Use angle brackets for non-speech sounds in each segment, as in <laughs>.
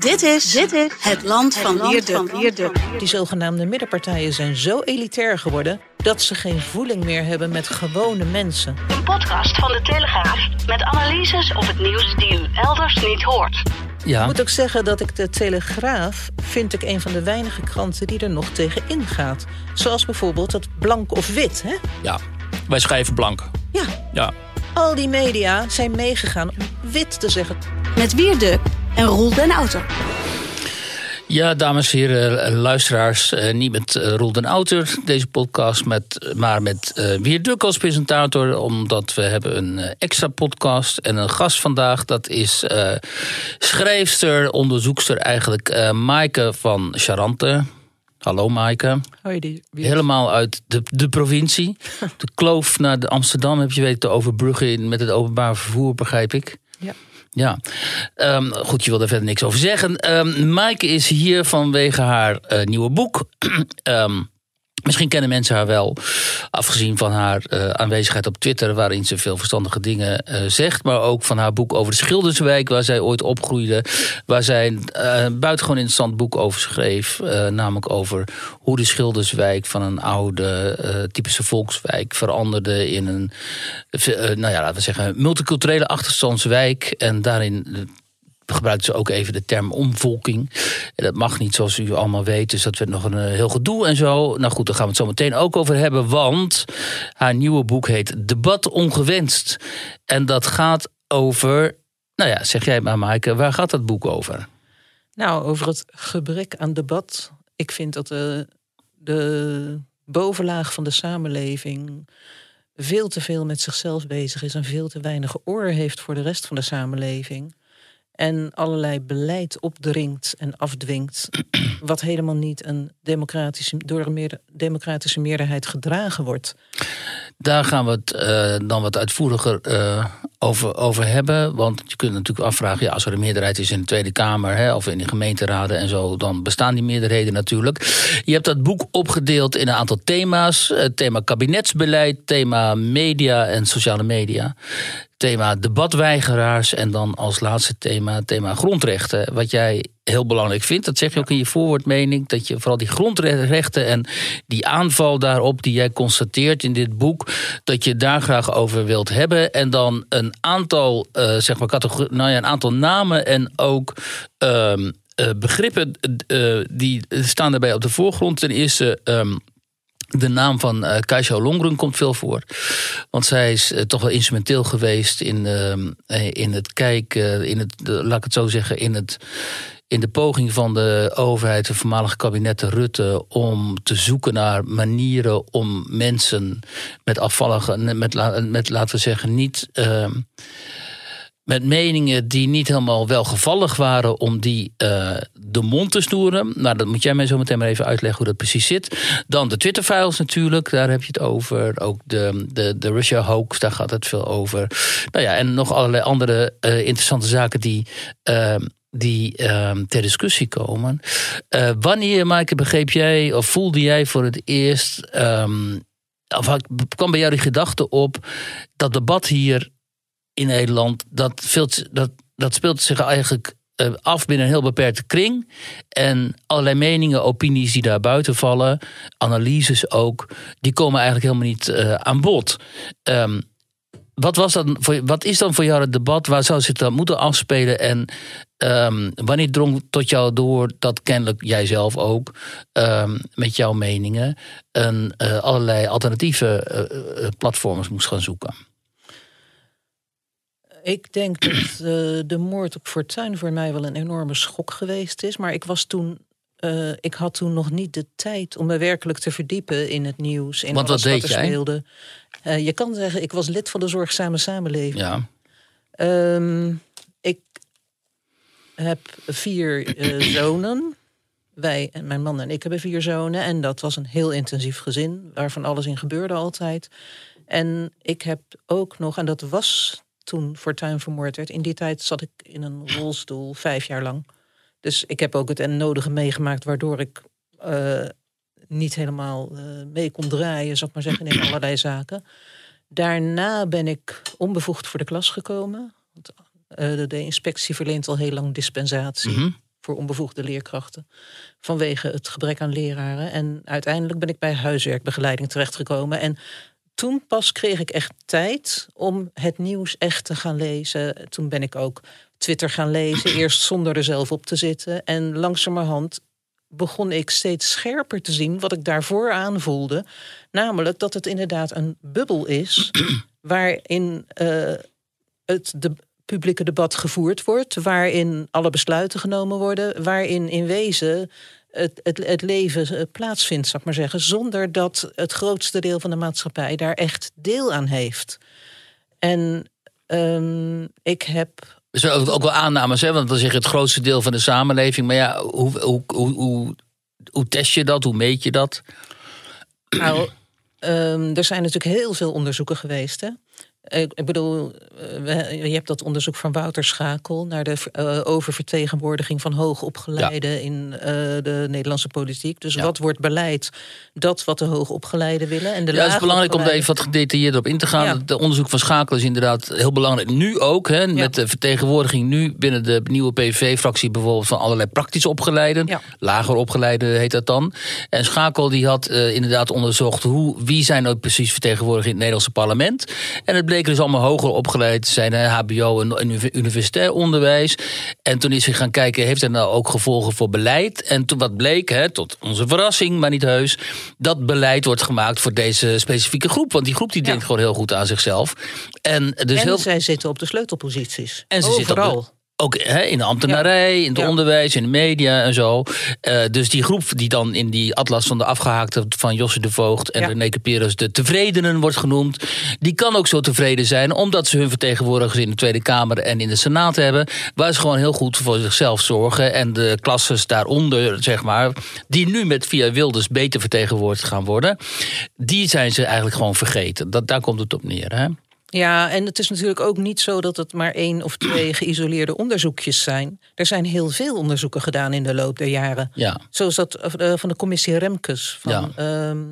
Dit is, dit is het land van Wierde. Die zogenaamde middenpartijen zijn zo elitair geworden dat ze geen voeling meer hebben met gewone mensen. Een podcast van de Telegraaf met analyses op het nieuws die u elders niet hoort. Ik moet ook zeggen dat ik de Telegraaf vind ik een van de weinige kranten die er nog tegen ingaat. Zoals bijvoorbeeld het blank of wit, hè? Ja, wij schrijven blank. Ja. Ja. Al die media zijn meegegaan om wit te zeggen. Met Wierde en Roel den Outer. Ja, dames en heren, eh, luisteraars. eh, niet met eh, Roel den Outer, deze podcast, met, maar met eh Wier Duk als presentator. Omdat we hebben een extra podcast en een gast vandaag. Dat is eh, schrijfster, onderzoekster eigenlijk, eh Maaike van Charante. Hallo Maaike. Hoi, Helemaal uit de, de provincie. <laughs> De kloof naar de Amsterdam heb je weten te overbruggen met het openbaar vervoer, begrijp ik. Ja. Ja, Ehm, goed, je wil daar verder niks over zeggen. Ehm Maaike is hier vanwege haar eh, nieuwe boek. <clears throat> Ehm, misschien kennen mensen haar wel, afgezien van haar eh, aanwezigheid op Twitter, waarin ze veel verstandige dingen eh, zegt. Maar ook van haar boek over de Schilderswijk, waar zij ooit opgroeide. Waar zij een eh, buitengewoon interessant boek over schreef. namelijk over hoe de Schilderswijk van een oude, typische volkswijk veranderde in een, nou ja, laten we zeggen, multiculturele achterstandswijk. En daarin eh, gebruikte ze ook even de term omvolking. En dat mag niet, zoals u allemaal weet. Dus dat werd nog een eh, heel gedoe en zo. Nou goed, daar gaan we het zo meteen ook over hebben. Want haar nieuwe boek heet Debat Ongewenst. En dat gaat over... Nou ja, zeg jij maar, Maaike, waar gaat dat boek over? Nou, over het gebrek aan debat. Ik vind dat de, de bovenlaag van de samenleving veel te veel met zichzelf bezig is en veel te weinig oor heeft voor de rest van de samenleving. En allerlei beleid opdringt en afdwingt, <clears throat> wat helemaal niet een democratische, door een meer, democratische meerderheid gedragen wordt. Daar gaan we het eh, dan wat uitvoeriger eh, over, over hebben. Want je kunt natuurlijk afvragen, ja, als er een meerderheid is in de Tweede Kamer hè, of in de gemeenteraden en zo, dan bestaan die meerderheden natuurlijk. Je hebt dat boek opgedeeld in een aantal thema's: Het thema kabinetsbeleid, thema media en sociale media. Thema debatweigeraars en dan als laatste thema thema grondrechten. Wat jij heel belangrijk vindt, dat zeg je ook in je voorwoordmening, dat je vooral die grondrechten en die aanval daarop die jij constateert in dit boek, dat je daar graag over wilt hebben. En dan een aantal, eh, zeg maar, categorie, nou ja, een aantal namen en ook ehm, eh, begrippen eh, die staan daarbij op de voorgrond. Ten eerste. ehm, de naam van uh, Kaisha Longren komt veel voor. Want zij is eh, toch wel instrumenteel geweest in, ehm, eh, in het kijken, in het, laat ik het zo zeggen, in, het, in de poging van de overheid, de voormalige kabinetten Rutte, om te zoeken naar manieren om mensen met afvallige, met, met laten we zeggen, niet. Ehm, met meningen die niet helemaal welgevallig waren om die eh, de mond te snoeren. Nou, dat moet jij mij zo meteen maar even uitleggen hoe dat precies zit. Dan de Twitter-files natuurlijk, daar heb je het over. Ook de, de, de Russia hoax, daar gaat het veel over. Nou ja, en nog allerlei andere eh, interessante zaken die... eh, die eh, ter discussie komen. Eh, wanneer, Maaike, begreep jij of voelde jij voor het eerst... ehm, of kwam bij jou die gedachte op dat debat hier in Nederland, dat, veel, dat, dat speelt zich eigenlijk eh, af binnen een heel beperkte kring. En allerlei meningen, opinies die daar buiten vallen, analyses ook, die komen eigenlijk helemaal niet eh, aan bod. Ehm, wat, was dat voor, wat is dan voor jou het debat? Waar zou zich dat moeten afspelen? En ehm, wanneer drong tot jou door dat kennelijk jij zelf ook, ehm, met jouw meningen, een, eh, allerlei alternatieve eh, platforms moest gaan zoeken? Ik denk dat eh, de moord op Fortuyn voor mij wel een enorme schok geweest is. Maar ik was toen. eh, ik had toen nog niet de tijd om me werkelijk te verdiepen in het nieuws. In Want wat deed er jij? speelde. Eh, je kan zeggen, ik was lid van de Zorgzame Samenleving. Ja. Ehm, ik heb vier <clears throat> zonen. Wij en mijn man en ik hebben vier zonen. En dat was een heel intensief gezin, waarvan alles in gebeurde altijd. En ik heb ook nog, en dat was toen Fortuin vermoord werd. In die tijd zat ik in een rolstoel, vijf jaar lang. Dus ik heb ook het en nodige meegemaakt, waardoor ik eh, niet helemaal eh, mee kon draaien, zou ik maar zeggen, in <clears throat> allerlei zaken. Daarna ben ik onbevoegd voor de klas gekomen. Want, eh, de, de inspectie verleent al heel lang dispensatie Mhm. voor onbevoegde leerkrachten. Vanwege het gebrek aan leraren. En uiteindelijk ben ik bij huiswerkbegeleiding terechtgekomen. En toen pas kreeg ik echt tijd om het nieuws echt te gaan lezen. Toen ben ik ook Twitter gaan lezen. Eerst zonder er zelf op te zitten. En langzamerhand begon ik steeds scherper te zien wat ik daarvoor aanvoelde. Namelijk dat het inderdaad een bubbel is <clears throat> waarin eh, het de publieke debat gevoerd wordt, waarin alle besluiten genomen worden, waarin in wezen het, het, het leven eh, plaatsvindt, zou ik maar zeggen, zonder dat het grootste deel van de maatschappij daar echt deel aan heeft. En ehm, ik heb Dus ook, ook wel aannames, hè? want dan zeg je het grootste deel van de samenleving. Maar ja, hoe, hoe, hoe, hoe, hoe test je dat? Hoe meet je dat? Nou, ehm, er zijn natuurlijk heel veel onderzoeken geweest. Hè? Ik, ik bedoel, eh, je hebt dat onderzoek van Wouter Schakel naar de eh, oververtegenwoordiging van hoogopgeleiden in eh, de Nederlandse politiek. Dus Ja. wat wordt beleid? Dat wat de hoogopgeleiden willen. En de Ja, het is belangrijk om daar even wat gedetailleerder op in te gaan. Ja. Het onderzoek van Schakel is inderdaad heel belangrijk. Nu ook, hè, met de vertegenwoordiging nu binnen de nieuwe PVV-fractie bijvoorbeeld van allerlei praktisch opgeleiden. Lager opgeleiden heet dat dan. En Schakel die had eh, inderdaad onderzocht hoe, wie zijn ook precies vertegenwoordigd in het Nederlandse parlement. En het bleek dus allemaal hoger opgeleid zijn, hè, HBO en uni- universitair onderwijs. En toen is hij gaan kijken, heeft dat nou ook gevolgen voor beleid? En toen wat bleek, hè, tot onze verrassing, maar niet heus, dat beleid wordt gemaakt voor deze specifieke groep. Want die groep die Ja. denkt gewoon heel goed aan zichzelf. En dus en heel zij zitten op de sleutelposities. en ze zitten op de- Overal. Ook hè, in de ambtenarij, in het onderwijs, in de media en zo. Eh, dus die groep die dan in die atlas van de afgehaakte van Josse de Voogd en. René Peres de tevredenen wordt genoemd. Die kan ook zo tevreden zijn omdat ze hun vertegenwoordigers in de Tweede Kamer en in de Senaat hebben. Waar ze gewoon heel goed voor zichzelf zorgen. En de klasses daaronder, zeg maar, die nu met via Wilders beter vertegenwoordigd gaan worden. Die zijn ze eigenlijk gewoon vergeten. Dat, daar komt het op neer. Hè? Ja, en het is natuurlijk ook niet zo dat het maar één of twee <clears throat> geïsoleerde onderzoekjes zijn. Er zijn heel veel onderzoeken gedaan in de loop der jaren. Ja. Zoals dat eh, van de commissie Remkes. Van Ja. ehm,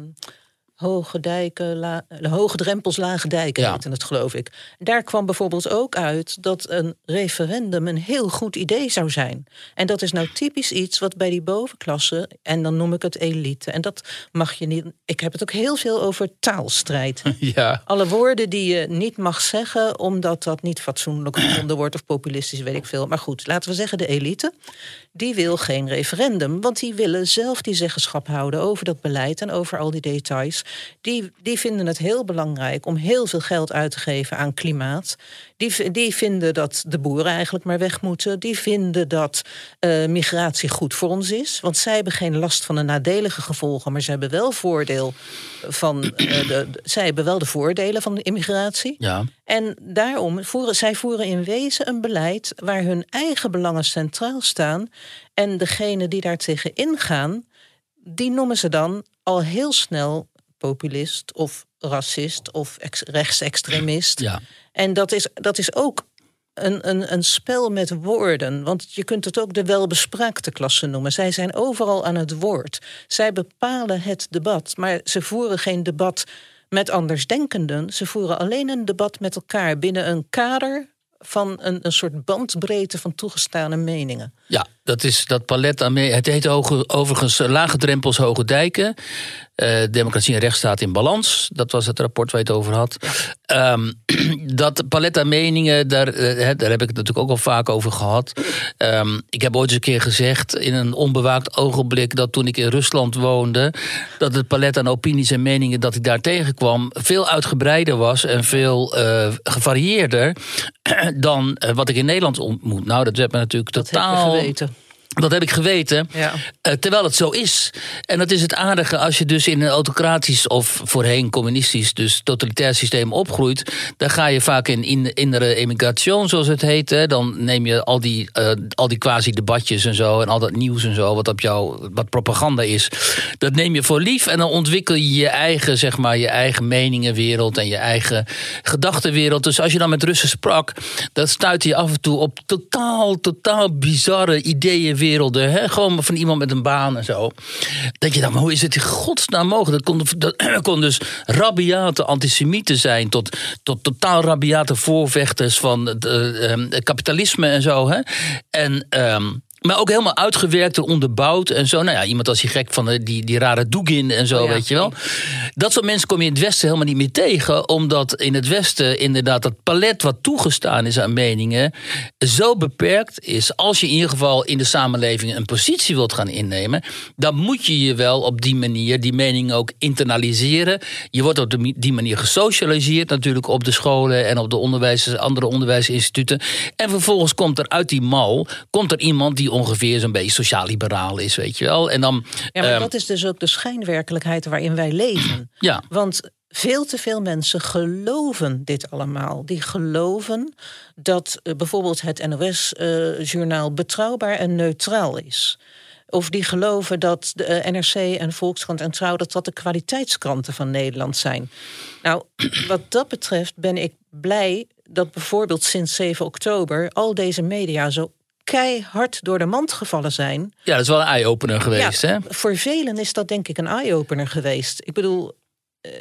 hoge dijken, la, hoge drempels, lage dijken Ja. het, geloof ik. Daar kwam bijvoorbeeld ook uit dat een referendum een heel goed idee zou zijn. En dat is nou typisch iets wat bij die bovenklasse, en dan noem ik het elite. En dat mag je niet. Ik heb het ook heel veel over taalstrijd. <laughs> Ja. Alle woorden die je niet mag zeggen, omdat dat niet fatsoenlijk gevonden wordt of populistisch, weet ik veel. Maar goed, laten we zeggen, de elite, die wil geen referendum. Want die willen zelf die zeggenschap houden over dat beleid en over al die details. Die, die vinden het heel belangrijk om heel veel geld uit te geven aan klimaat. Die, die vinden dat de boeren eigenlijk maar weg moeten. Die vinden dat eh, migratie goed voor ons is. Want zij hebben geen last van de nadelige gevolgen, maar ze hebben wel voordeel van eh, de, de- zij hebben wel de voordelen van de immigratie. Ja. En daarom voeren zij voeren in wezen een beleid waar hun eigen belangen centraal staan. En degene die daar tegen ingaan, die noemen ze dan al heel snel populist of racist of ex- rechtsextremist. Ja. En dat is, dat is ook een, een, een spel met woorden. Want je kunt het ook de welbespraakte klasse noemen. Zij zijn overal aan het woord. Zij bepalen het debat. Maar ze voeren geen debat met andersdenkenden. Ze voeren alleen een debat met elkaar binnen een kader van een, een soort bandbreedte van toegestane meningen. Ja, dat is dat palet aan mee. Het heet hoge, overigens eh, lage drempels, hoge dijken. Eh, democratie en rechtsstaat in balans. Dat was het rapport waar je het over had. Ehm, <clears throat> dat palet aan meningen, daar, eh, daar heb ik het natuurlijk ook al vaak over gehad. Ehm, ik heb ooit eens een keer gezegd in een onbewaakt ogenblik dat toen ik in Rusland woonde, dat het palet aan opinies en meningen dat ik daar tegenkwam veel uitgebreider was en veel gevarieerder <clears throat> dan wat ik in Nederland ontmoet. Nou, dat werd me natuurlijk Dat totaal. Dat heb ik geweten, Ja. eh, terwijl het zo is. En dat is het aardige als je dus in een autocratisch of voorheen communistisch, dus totalitair systeem opgroeit. Dan ga je vaak in, in innere emigration, zoals het heet. Hè. Dan neem je al die, eh, al die quasi-debatjes en zo en al dat nieuws en zo, wat op jou, wat propaganda is. Dat neem je voor lief en dan ontwikkel je je eigen, zeg maar, je eigen meningenwereld en je eigen gedachtenwereld. Dus als je dan met Russen sprak, dan stuitte je af en toe op totaal, totaal bizarre ideeënwerelden. Hè? Gewoon van iemand met een baan en zo. Dat je dan, hoe is het in godsnaam mogelijk? Dat kon, dat <clears throat> kon dus rabiate antisemieten zijn, tot, tot totaal rabiate voorvechters van het eh, ehm, kapitalisme en zo. Hè? En. ehm, maar ook helemaal uitgewerkt en onderbouwd en zo. Nou ja, iemand als die gek van de, die, die rare Dugin en zo, Oh ja. weet je wel. Dat soort mensen kom je in het Westen helemaal niet meer tegen. Omdat in het Westen inderdaad dat palet wat toegestaan is aan meningen... zo beperkt is. Als je in ieder geval in de samenleving een positie wilt gaan innemen... dan moet je je wel op die manier die meningen ook internaliseren. Je wordt op de- die manier gesocialiseerd natuurlijk op de scholen... en op de onderwijs, andere onderwijsinstituten. En vervolgens komt er uit die mal komt er iemand die ongeveer zo'n beetje sociaal-liberaal is, weet je wel. En dan... Ja, maar ehm, dat is dus ook de schijnwerkelijkheid waarin wij leven. <clears throat> ja. Want veel te veel mensen geloven dit allemaal. Die geloven dat eh, bijvoorbeeld het NOS-journaal betrouwbaar en neutraal is. Of die geloven dat de eh, NRC en Volkskrant en Trouw... dat dat de kwaliteitskranten van Nederland zijn. Nou, <clears throat> wat dat betreft ben ik blij dat bijvoorbeeld sinds 7 oktober... al deze media zo keihard door de mand gevallen zijn... ja, dat is wel een eye-opener geweest, hè? voor velen is dat denk ik een eye-opener geweest. Ik bedoel, eh,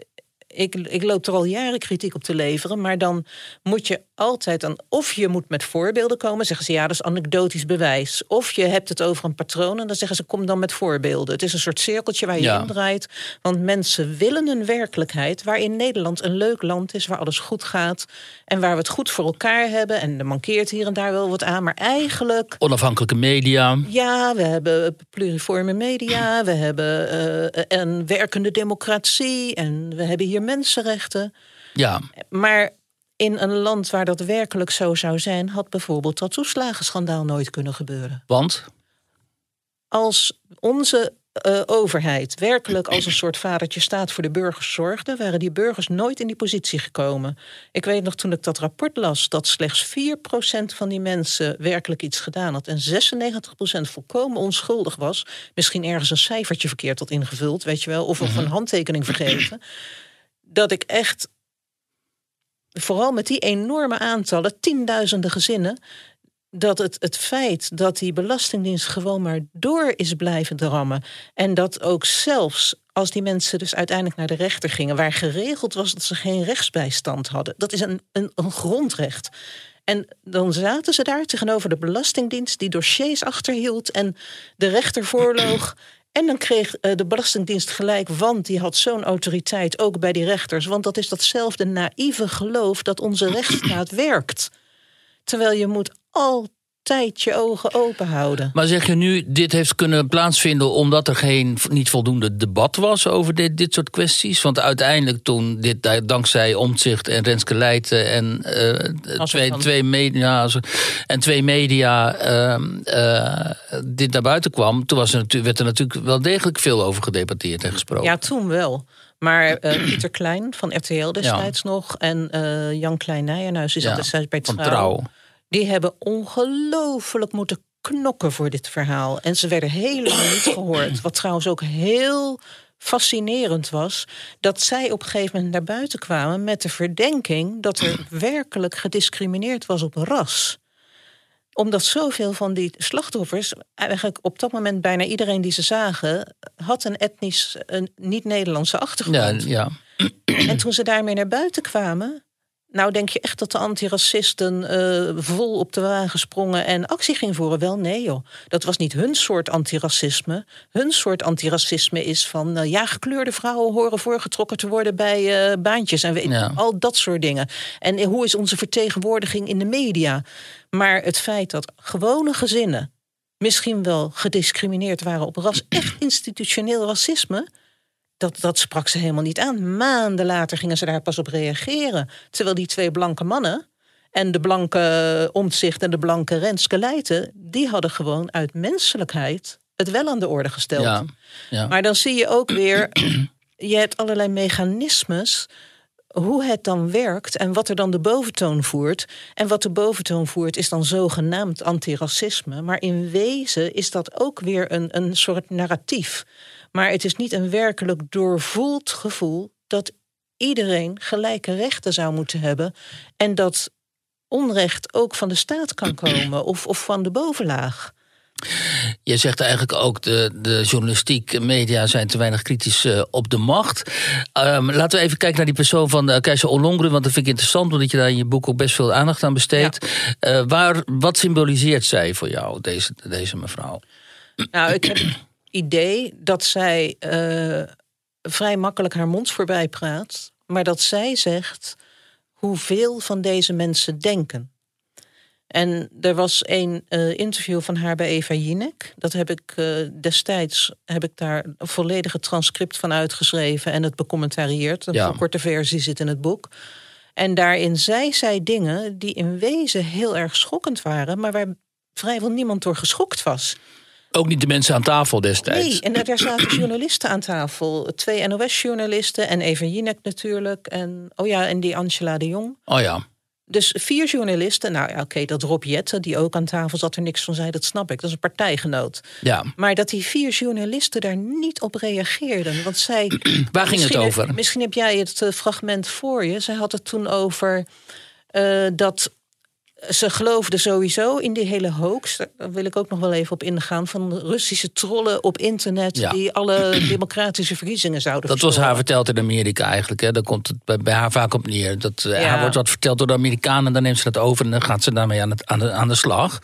ik, ik loop er al jaren kritiek op te leveren, maar dan moet je altijd dan, of je moet met voorbeelden komen, zeggen ze ja, dat is anekdotisch bewijs. Of je hebt het over een patroon en dan zeggen ze kom dan met voorbeelden. Het is een soort cirkeltje waar je Ja. in draait. Want mensen willen een werkelijkheid waarin Nederland een leuk land is, waar alles goed gaat en waar we het goed voor elkaar hebben. En er mankeert hier en daar wel wat aan, maar eigenlijk Onafhankelijke media. ja, we hebben pluriforme media, we hebben eh, een werkende democratie en we hebben hier mensenrechten. Ja, Maar in een land waar dat werkelijk zo zou zijn, had bijvoorbeeld dat toeslagenschandaal nooit kunnen gebeuren. want? Als onze eh, overheid werkelijk als een soort vadertje staat voor de burgers zorgde, waren die burgers nooit in die positie gekomen. Ik weet nog toen ik dat rapport las dat slechts 4% van die mensen werkelijk iets gedaan had en 96% volkomen onschuldig was. Misschien ergens een cijfertje verkeerd had ingevuld, weet je wel, of, of een handtekening vergeten. Dat ik echt, vooral met die enorme aantallen, tienduizenden gezinnen, dat het, het feit dat die Belastingdienst gewoon maar door is blijven drammen. En dat ook zelfs als die mensen dus uiteindelijk naar de rechter gingen, waar geregeld was dat ze geen rechtsbijstand hadden. Dat is een, een, een grondrecht. En dan zaten ze daar tegenover de Belastingdienst, die dossiers achterhield en de rechter voorloog. En dan kreeg eh, de Belastingdienst gelijk, want die had zo'n autoriteit ook bij die rechters. Want dat is datzelfde naïeve geloof dat onze rechtsstaat werkt. Terwijl je moet altijd je ogen open houden. Maar zeg je nu, dit heeft kunnen plaatsvinden omdat er geen, niet voldoende debat was over dit, dit soort kwesties? Want uiteindelijk toen dit da- dankzij Omtzigt en Renske Leijten en, eh, twee, van- twee media, en twee media ehm, eh, dit naar buiten kwam, toen was er, werd er natuurlijk wel degelijk veel over gedebatteerd en gesproken. Ja, toen wel. Maar eh, Pieter Klein van RTL destijds nog... en eh, Jan Klein Nijenhuis is Ja, destijds bij van Trouw... die hebben ongelooflijk moeten knokken voor dit verhaal. En ze werden helemaal niet <clears throat> gehoord. Wat trouwens ook heel fascinerend was... dat zij op een gegeven moment naar buiten kwamen... met de verdenking dat er <clears throat> werkelijk gediscrimineerd was op ras omdat zoveel van die slachtoffers, eigenlijk op dat moment bijna iedereen die ze zagen, had een etnisch, een niet-Nederlandse Ja, achtergrond. ja. En toen ze daarmee naar buiten kwamen. Nou, denk je echt dat de antiracisten eh, vol op de wagen sprongen en actie gingen voeren? Wel, nee joh. Dat was niet hun soort antiracisme. Hun soort antiracisme is van... eh, ja, gekleurde vrouwen horen voorgetrokken te worden bij eh, baantjes. En weet, Ja. al dat soort dingen. En hoe is onze vertegenwoordiging in de media? Maar het feit dat gewone gezinnen... misschien wel gediscrimineerd waren op ras... echt institutioneel racisme dat, dat sprak ze helemaal niet aan. Maanden later gingen ze daar pas op reageren. Terwijl die twee blanke mannen en de blanke Omtzigt en de blanke Renske Leijten... die hadden gewoon uit menselijkheid het wel aan de orde gesteld. Ja, ja. Maar dan zie je ook weer, je hebt allerlei mechanismes hoe het dan werkt en wat er dan de boventoon voert. En wat de boventoon voert is dan zogenaamd antiracisme. Maar in wezen is dat ook weer een, een soort narratief. Maar het is niet een werkelijk doorvoeld gevoel dat iedereen gelijke rechten zou moeten hebben. En dat onrecht ook van de staat kan <clears throat> komen of, of van de bovenlaag. Je zegt eigenlijk ook de, de journalistiek, media zijn te weinig kritisch uh, op de macht. Um, laten we even kijken naar die persoon van uh, Keizer Olongren, want dat vind ik interessant, omdat je daar in je boek ook best veel aandacht aan besteedt. Ja. Uh, waar, wat symboliseert zij voor jou, deze, deze mevrouw? Nou, ik heb idee dat zij vrij makkelijk haar mond voorbij praat, maar dat zij zegt hoeveel van deze mensen denken. En er was een uh, interview van haar bij Eva Jinek. Dat heb ik uh, destijds heb ik daar een volledige transcript van uitgeschreven en het becommentarieerd. Een ja. korte versie zit in het boek. En daarin zei zij dingen die in wezen heel erg schokkend waren, maar waar vrijwel niemand door geschokt was. Ook niet de mensen aan tafel destijds. Nee, en daar zaten <clears throat> journalisten aan tafel. Twee NOS-journalisten en Eva Jinek natuurlijk. En, oh ja, en die Angela de Jong. Oh ja. Dus vier journalisten, nou ja, oké, dat Rob Jette, die ook aan tafel zat, er niks van zei, dat snap ik. Dat is een partijgenoot. Ja. Maar dat die vier journalisten daar niet op reageerden. Want zij. <clears throat> Waar ging het over? Misschien heb jij het eh, fragment voor je. Zij had het toen over uh, dat ze geloofden sowieso in die hele hoax. Daar wil ik ook nog wel even op ingaan. Van Russische trollen op internet. die alle democratische verkiezingen zouden Dat was haar verteld in Amerika eigenlijk. Hè. Daar komt het bij, haar vaak op neer. Dat, ja. Haar wordt wat verteld door de Amerikanen. Dan neemt ze dat over en dan gaat ze daarmee aan, het, aan, de, aan de slag.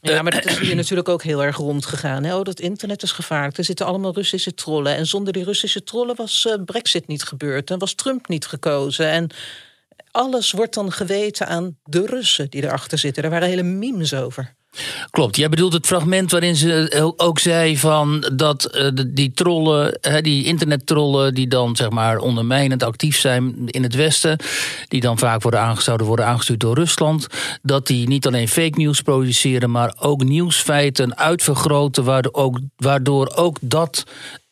Ja, maar dat is <clears throat> hier natuurlijk ook heel erg rondgegaan. Hè. Oh, dat internet is gevaarlijk. Er zitten allemaal Russische trollen. En zonder die Russische trollen was uh, Brexit niet gebeurd. En was Trump niet gekozen. En alles wordt dan geweten aan de Russen die erachter zitten. Daar waren hele memes over. Klopt, jij bedoelt het fragment waarin ze ook zei van dat uh, die trollen, uh, die internettrollen, die dan zeg maar ondermijnend actief zijn in het Westen, die dan vaak worden aangestouden, worden aangestuurd door Rusland, dat die niet alleen fake news produceren, maar ook nieuwsfeiten uitvergroten, waardoor ook, dat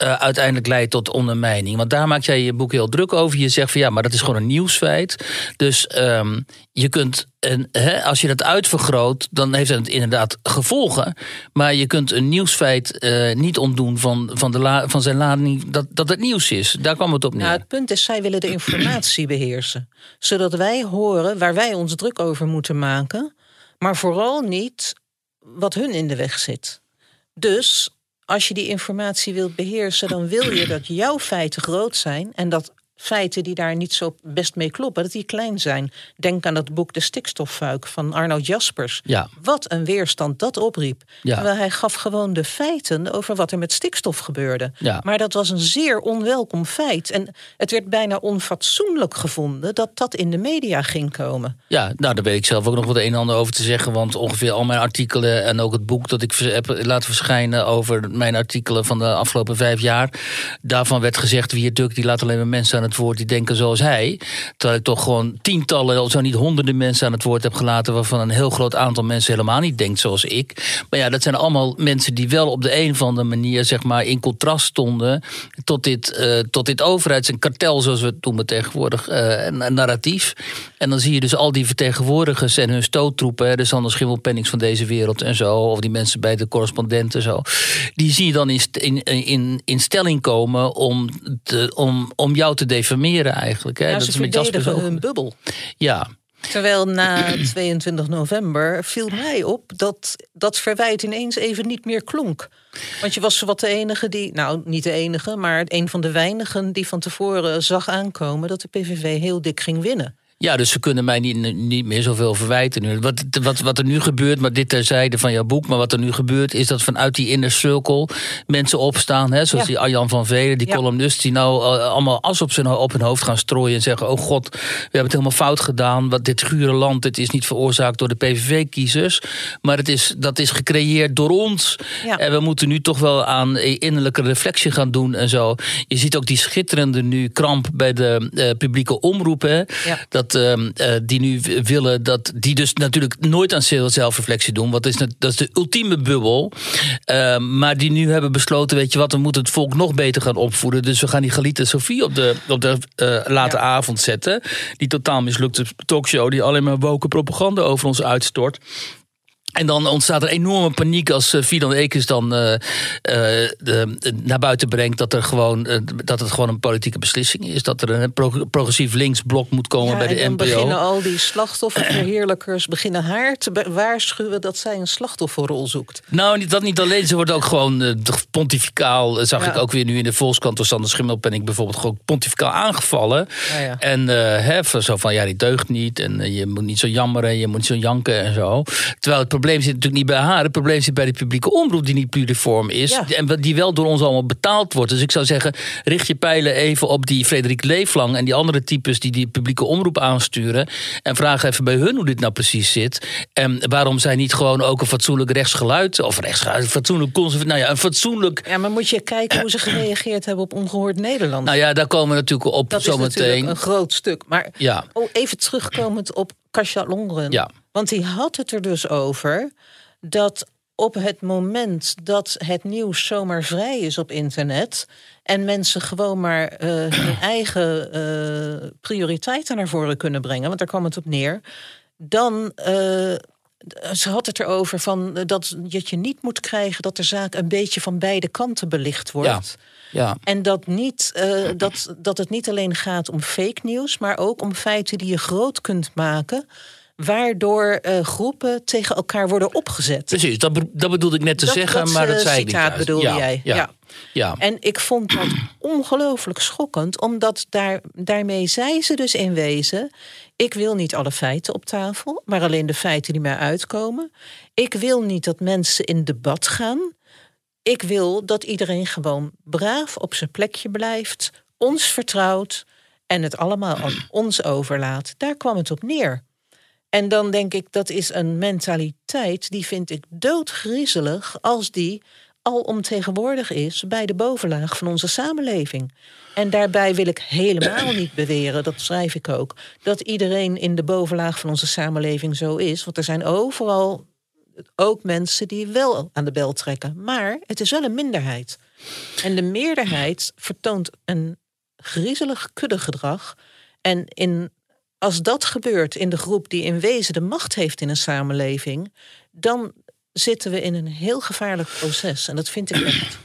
uh, uiteindelijk leidt tot ondermijning. Want daar maak jij je boek heel druk over. Je zegt van ja, maar dat is gewoon een nieuwsfeit. Dus um, je kunt, en, hè, als je dat uitvergroot, dan heeft het inderdaad gevolgen. Maar je kunt een nieuwsfeit uh, niet ontdoen van, van, de la, van zijn lading dat, dat het nieuws is. Daar kwam het op neer. Nou, het punt is, zij willen de informatie <clears throat> beheersen. Zodat wij horen waar wij ons druk over moeten maken. Maar vooral niet wat hun in de weg zit. Dus als je die informatie wilt beheersen, dan wil je dat jouw feiten groot zijn en dat feiten die daar niet zo best mee kloppen, dat die klein zijn. Denk aan dat boek De Stikstoffuik van Arnoud Jaspers. Ja. Wat een weerstand dat opriep. Ja. Terwijl hij gaf gewoon de feiten over wat er met stikstof gebeurde. Ja. Maar dat was een zeer onwelkom feit. En het werd bijna onfatsoenlijk gevonden dat dat in de media ging komen. Ja, nou daar weet ik zelf ook nog wat een en ander over te zeggen. Want ongeveer al mijn artikelen en ook het boek dat ik heb laten verschijnen over mijn artikelen van de afgelopen vijf jaar. Daarvan werd gezegd, wie het duk, die laat alleen maar mensen aan het woord die denken zoals hij. Terwijl ik toch gewoon tientallen, zo niet honderden mensen aan het woord heb gelaten. waarvan een heel groot aantal mensen helemaal niet denkt zoals ik. Maar ja, dat zijn allemaal mensen die wel op de een of andere manier, zeg maar, in contrast stonden. tot dit, uh, tot dit overheids- en kartel, zoals we het noemen tegenwoordig, uh, narratief. En dan zie je dus al die vertegenwoordigers en hun stoottroepen. Hè, de Sander Schimmelpennings van deze wereld en zo. Of die mensen bij de correspondenten zo. Die zie je dan in, in, in, in stelling komen om, te, om, om jou te defameren eigenlijk. Hè. Ja, dat ze is met Jasper verdedigen zo. hun bubbel. Ja, Terwijl na <clears throat> 22 november viel mij op dat dat verwijt ineens even niet meer klonk. Want je was wat de enige die, nou niet de enige, maar een van de weinigen die van tevoren zag aankomen dat de PVV heel dik ging winnen. Ja, dus ze kunnen mij niet, niet meer zoveel verwijten nu. Wat, wat, wat er nu gebeurt, maar dit terzijde van jouw boek... maar wat er nu gebeurt, is dat vanuit die inner circle... mensen opstaan, hè, zoals Ja. die Arjan van Velen, die Ja. columnist... die nou uh, allemaal as op, zijn, op hun hoofd gaan strooien en zeggen... oh god, we hebben het helemaal fout gedaan. Wat dit gure land, dit is niet veroorzaakt door de PVV-kiezers... maar het is, dat is gecreëerd door ons. Ja. En we moeten nu toch wel aan innerlijke reflectie gaan doen en zo. Je ziet ook die schitterende nu kramp bij de eh, publieke omroep. Hè? Ja. Dat dat, ehm, eh, die nu willen dat. die dus natuurlijk nooit aan zelfreflectie doen. Want dat is, dat is de ultieme bubbel. Ehm, maar die nu hebben besloten: weet je wat, we moeten het volk nog beter gaan opvoeden. Dus we gaan die Galita Sofie op de, op de eh, late avond zetten. Die totaal mislukte talkshow, die alleen maar woke propaganda over ons uitstort. En dan ontstaat er enorme paniek als uh, Fidan Ekens dan uh, uh, de, naar buiten brengt dat, er gewoon, dat het gewoon een politieke beslissing is. Dat er een progressief linksblok moet komen ja, bij de en dan NPO. beginnen al die slachtofferverheerlijkers beginnen haar te waarschuwen dat zij een slachtofferrol zoekt. Nou, niet, dat niet alleen. Ze wordt ook gewoon pontificaal. Zag Ja. ik ook weer nu in de Volkskrant door Sander Schimmel ben ik bijvoorbeeld gewoon pontificaal aangevallen. Ja, ja. En eh, van zo van ja, die deugt niet. En eh, je moet niet zo jammeren, je moet niet zo janken en zo. Terwijl het probleem zit natuurlijk niet bij haar. Het probleem zit bij de publieke omroep die niet pluriform is. Ja. En die wel door ons allemaal betaald wordt. Dus ik zou zeggen, richt je pijlen even op die Frederik Leeflang en die andere types die die publieke omroep aansturen. En vraag even bij hun hoe dit nou precies zit. En waarom zij niet gewoon ook een fatsoenlijk rechtsgeluid, of rechtsgeluid, een fatsoenlijk conservatief, nou ja, een fatsoenlijk. Ja, maar moet je kijken hoe ze gereageerd hebben op ongehoord Nederland. Nou ja, daar komen we natuurlijk op dat is natuurlijk zometeen. een groot stuk. Maar Ja. oh, even terugkomend op Kasia Longren. Ja. Want die had het er dus over dat op het moment dat het nieuws zomaar vrij is op internet en mensen gewoon maar eh, hun <clears throat> eigen eh, prioriteiten naar voren kunnen brengen, want daar kwam het op neer, dan. eh, ze had het erover van dat dat je niet moet krijgen dat de zaak een beetje van beide kanten belicht wordt. Ja. Ja. En dat, niet, dat, dat het niet alleen gaat om fake nieuws, maar ook om feiten die je groot kunt maken. Waardoor eh, groepen tegen elkaar worden opgezet. Precies, dat, be- dat bedoelde ik net te Dat- zeggen, dat, maar dat eh, zei ik niet. bedoelde ja, jij, Ja, ja. ja. En ik vond dat <clears throat> ongelooflijk schokkend, omdat daar, daarmee zei ze dus in wezen: ik wil niet alle feiten op tafel, maar alleen de feiten die mij uitkomen. Ik wil niet dat mensen in debat gaan. Ik wil dat iedereen gewoon braaf op zijn plekje blijft, ons vertrouwt en het allemaal aan ons overlaat. Daar kwam het op neer. En dan denk ik, dat is een mentaliteit die vind ik doodgriezelig als die alomtegenwoordig is bij de bovenlaag van onze samenleving. En daarbij wil ik helemaal niet beweren, dat schrijf ik ook, dat iedereen in de bovenlaag van onze samenleving zo is. Want er zijn overal ook mensen die wel aan de bel trekken. Maar het is wel een minderheid. En de meerderheid vertoont een griezelig kuddegedrag. En in, als dat gebeurt in de groep die in wezen de macht heeft in een samenleving, dan zitten we in een heel gevaarlijk proces. En dat vind ik echt.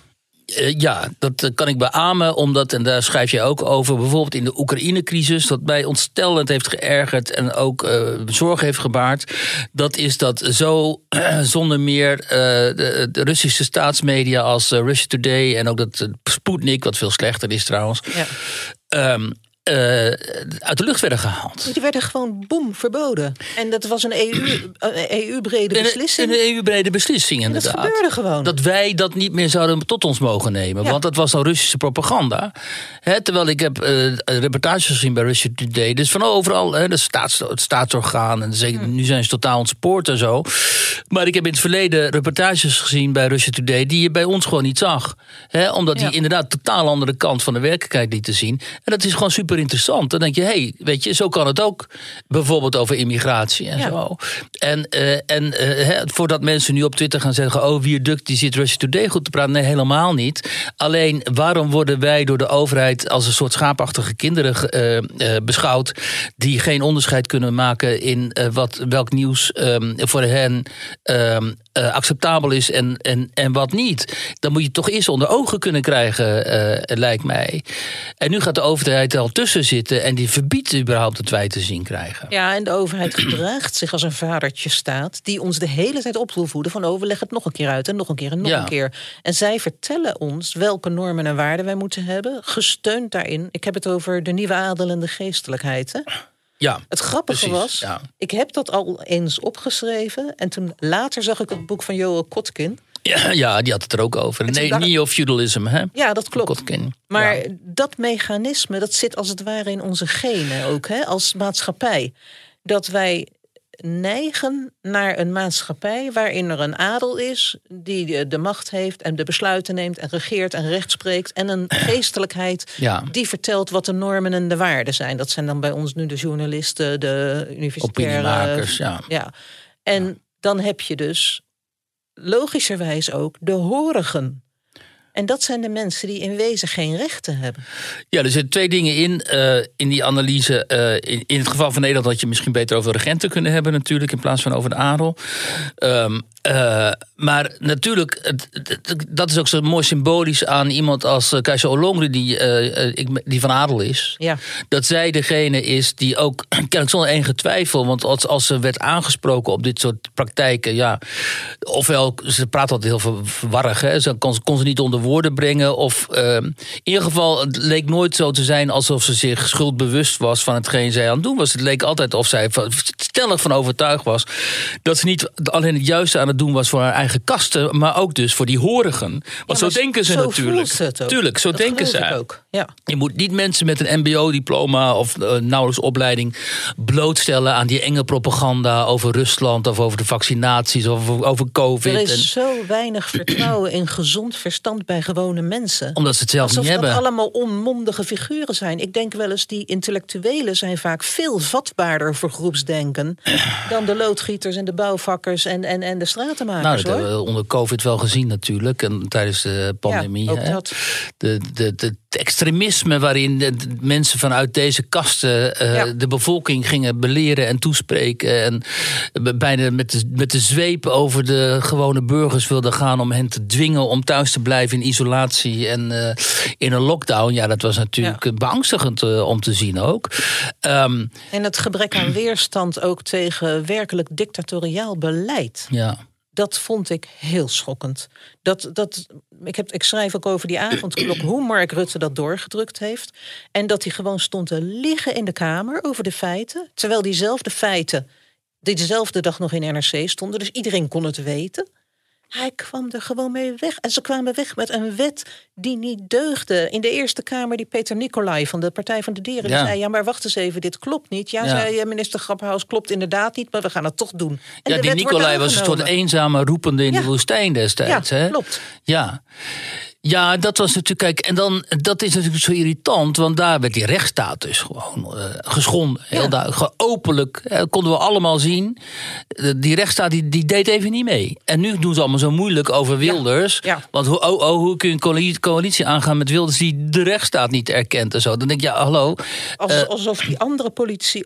Eh, ja, dat eh, kan ik beamen, omdat, en daar schrijf je ook over, bijvoorbeeld in de Oekraïne-crisis, dat mij ontstellend heeft geërgerd en ook eh, zorg heeft gebaard. Dat is dat zo <clears throat> zonder meer de, de Russische staatsmedia als Russia Today en ook dat Sputnik, wat veel slechter is trouwens, Ja. ehm, eh, uit de lucht werden gehaald. Die werden gewoon boem verboden. En dat was een E EU <clears throat> een EU-brede Een- beslissing. Een EU-brede beslissing, En dat inderdaad. gebeurde gewoon. Dat wij dat niet meer zouden tot ons mogen nemen. Ja. Want dat was dan Russische propaganda. Terwijl ik heb eh, reportages gezien bij Russia Today. Dus van overal, hè, de staats, het staatsorgaan. En zeker, Hm. nu zijn ze totaal ontspoord en zo. Maar ik heb in het verleden reportages gezien bij Russia Today... die je bij ons gewoon niet zag. Hè, omdat Ja. die inderdaad totaal andere kant van de werkelijkheid lieten zien. En dat is gewoon super interessant. Dan denk je, hé, hey, weet je, zo kan het ook. Bijvoorbeeld over immigratie en Ja. zo. En, eh, en eh, voordat mensen nu op Twitter gaan zeggen... oh, Viaduct die zit Russia Today goed te praten. Nee, helemaal niet. Alleen, waarom worden wij door de overheid... als een soort schaapachtige kinderen eh, beschouwd... die geen onderscheid kunnen maken in wat, welk nieuws ehm, voor hen... ehm, eh, acceptabel is en, en, en wat niet. Dan moet je het toch eerst onder ogen kunnen krijgen, eh, lijkt mij. En nu gaat de overheid er al tussen zitten... en die verbiedt überhaupt dat wij te zien krijgen. Ja, en de overheid gedraagt zich als een vadertje staat... die ons de hele tijd op wil voeden van... oh, we leggen het nog een keer uit en nog een keer en nog Ja. een keer. En zij vertellen ons welke normen en waarden wij moeten hebben... gesteund daarin. Ik heb het over de nieuwe adel en de geestelijkheid. Hè? Ja, Het grappige Precies, was, ja. ik heb dat al eens opgeschreven... en toen later zag ik het boek van Joel Kotkin. ja, ja, die had het er ook over. Nee, neo-feudalism, hè? Ja, dat klopt. Kotkin. Maar Ja. dat mechanisme, dat zit als het ware in onze genen ook, hè, als maatschappij. Dat wij neigen naar een maatschappij waarin er een adel is die de, de macht heeft en de besluiten neemt en regeert en recht spreekt. En een <clears throat> geestelijkheid Ja. die vertelt wat de normen en de waarden zijn. Dat zijn dan bij ons nu de journalisten, de universitaire ja. ja. En dan heb je dus logischerwijs ook de horigen. En dat zijn de mensen die in wezen geen rechten hebben. Ja, er zitten twee dingen in. eh, in die analyse. eh, in, in het geval van Nederland had je misschien beter over de regenten kunnen hebben, natuurlijk, in plaats van over de adel. Ehm, eh, maar natuurlijk, het- dat is ook zo mooi symbolisch aan iemand als Keizer Olongre, die, ik- die van adel is. Ja. Dat zij degene is die ook, <clears throat> kennelijk zonder enige twijfel, want als, als ze werd aangesproken op dit soort praktijken, ja, ofwel, ze praat altijd heel ver- verwarrig, hè, ze kon, kon ze niet onder woorden brengen, of ehm, in ieder geval, het leek nooit zo te zijn alsof ze zich schuldbewust was van hetgeen zij aan het doen was. Het leek altijd of zij van- stellig van overtuigd was dat ze niet alleen het juiste aan het doen was voor haar eigen kasten, maar ook dus voor die horigen. Want Ja, zo denken ze zo natuurlijk. ze het ook. Tuurlijk, zo Dat denken ze. ook. Ja. Je moet niet mensen met een MBO-diploma of uh, nauwelijks opleiding blootstellen aan die enge propaganda over Rusland of over de vaccinaties of over, over COVID. Er En, is zo weinig vertrouwen in gezond verstand bij gewone mensen. omdat ze het zelf Alsof niet dat hebben. allemaal onmondige figuren zijn. Ik denk wel eens, die intellectuelen zijn vaak veel vatbaarder voor groepsdenken... <clears throat> dan de loodgieters en de bouwvakkers en, en, en de stratenmakers, Nou, dat hoor. hebben we onder COVID wel gezien natuurlijk. En tijdens de pandemie. Ja, ook hè. dat. De, de, de, het extremisme waarin de, de mensen vanuit deze kasten eh, Ja. de bevolking gingen beleren en toespreken. En bijna met de, met de zweep over de gewone burgers wilden gaan om hen te dwingen om thuis te blijven in isolatie en eh, in een lockdown. Ja, dat was natuurlijk Ja. beangstigend eh, om te zien ook. Ehm, En het gebrek aan weerstand ook tegen werkelijk dictatoriaal beleid. ja. Dat vond ik heel schokkend. Dat, dat, ik, heb, ik schrijf ook over die avondklok hoe Mark Rutte dat doorgedrukt heeft. En dat hij gewoon stond te liggen in de Kamer over de feiten. Terwijl diezelfde feiten die dezelfde dag nog in NRC stonden. Dus iedereen kon het weten. Hij kwam er gewoon mee weg. En ze kwamen weg met een wet die niet deugde. In de Eerste Kamer, die Peter Nicolai van de Partij van de Dieren... die Ja. zei, ja, maar wacht eens even, dit klopt niet. Ja, Ja. zei minister Grapperhaus, klopt inderdaad niet... maar we gaan het toch doen. En Ja, die Nicolai was een soort eenzame roepende in Ja. de woestijn destijds. Ja, hè? klopt. Ja. Ja, dat was natuurlijk. Kijk, en dan, dat is natuurlijk zo irritant, want daar werd die rechtsstaat dus gewoon eh, geschonden. Heel duidelijk. Openlijk. Dat konden we allemaal zien. Eh, Die rechtsstaat die, die deed even niet mee. En nu doen ze allemaal zo moeilijk over Wilders. Ja. Want hoe, oh, oh, hoe kun je een coalitie, coalitie aangaan met Wilders die de rechtsstaat niet erkent en zo? Dan denk ik, ja, hallo. Als, Eh, alsof die andere politici,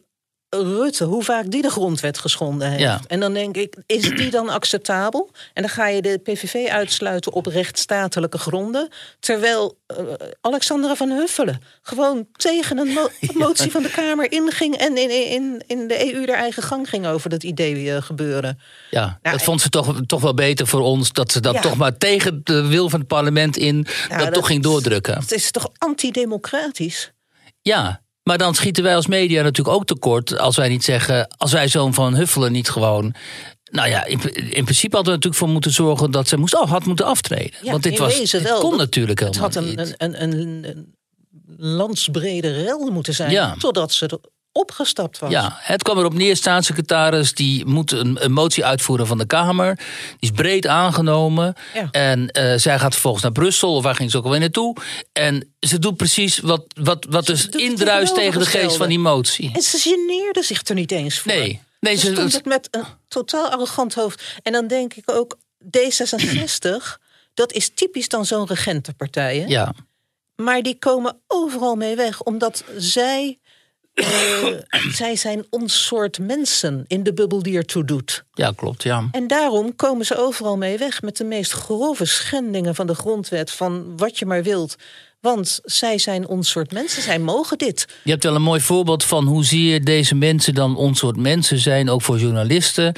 Rutte, hoe vaak die de grondwet geschonden heeft. Ja. En dan denk ik, is die dan acceptabel? En dan ga je de PVV uitsluiten op rechtsstatelijke gronden. Terwijl eh, Alexandra van Huffelen gewoon tegen een mo- <laughs> motie van de Kamer inging... en in, in, in de EU haar eigen gang ging over dat idee gebeuren. Ja, Nou, dat vond ze toch, toch wel beter voor ons. Dat ze dat Ja. toch maar tegen de wil van het parlement in. Ja, dat, toch ging doordrukken. Het is toch antidemocratisch? Ja, maar dan schieten wij als media natuurlijk ook tekort als wij niet zeggen, als wij zo'n van Huffelen niet gewoon. Nou ja, in, in principe hadden we natuurlijk voor moeten zorgen dat ze moest, oh, had moeten aftreden. Ja, Want dit, was, dit wel. kon natuurlijk Het helemaal had een, niet. een, een, een, een landsbrede rel moeten zijn. Ja. Totdat ze er opgestapt was. Ja, het kwam erop neer, staatssecretaris die moet een, een motie uitvoeren van de Kamer. Die is breed aangenomen. Ja. En eh, zij gaat vervolgens naar Brussel, of waar ging ze ook alweer naartoe. En ze doet precies wat, wat, wat dus indruist tegen de geest van die motie. En ze geneerde zich er niet eens voor. Nee, nee ze ze, stond het met een totaal arrogant hoofd. En dan denk ik ook, D66, <clears throat> dat is typisch dan zo'n regentenpartij. Hè? ja. Maar die komen overal mee weg, omdat zij... eh, zij zijn ons soort mensen in de bubbel die ertoe doet. ja, klopt, ja. En daarom komen ze overal mee weg met de meest grove schendingen van de grondwet, van wat je maar wilt. Want zij zijn ons soort mensen, zij mogen dit. Je hebt wel een mooi voorbeeld van hoe zie je deze mensen dan ons soort mensen zijn, ook voor journalisten.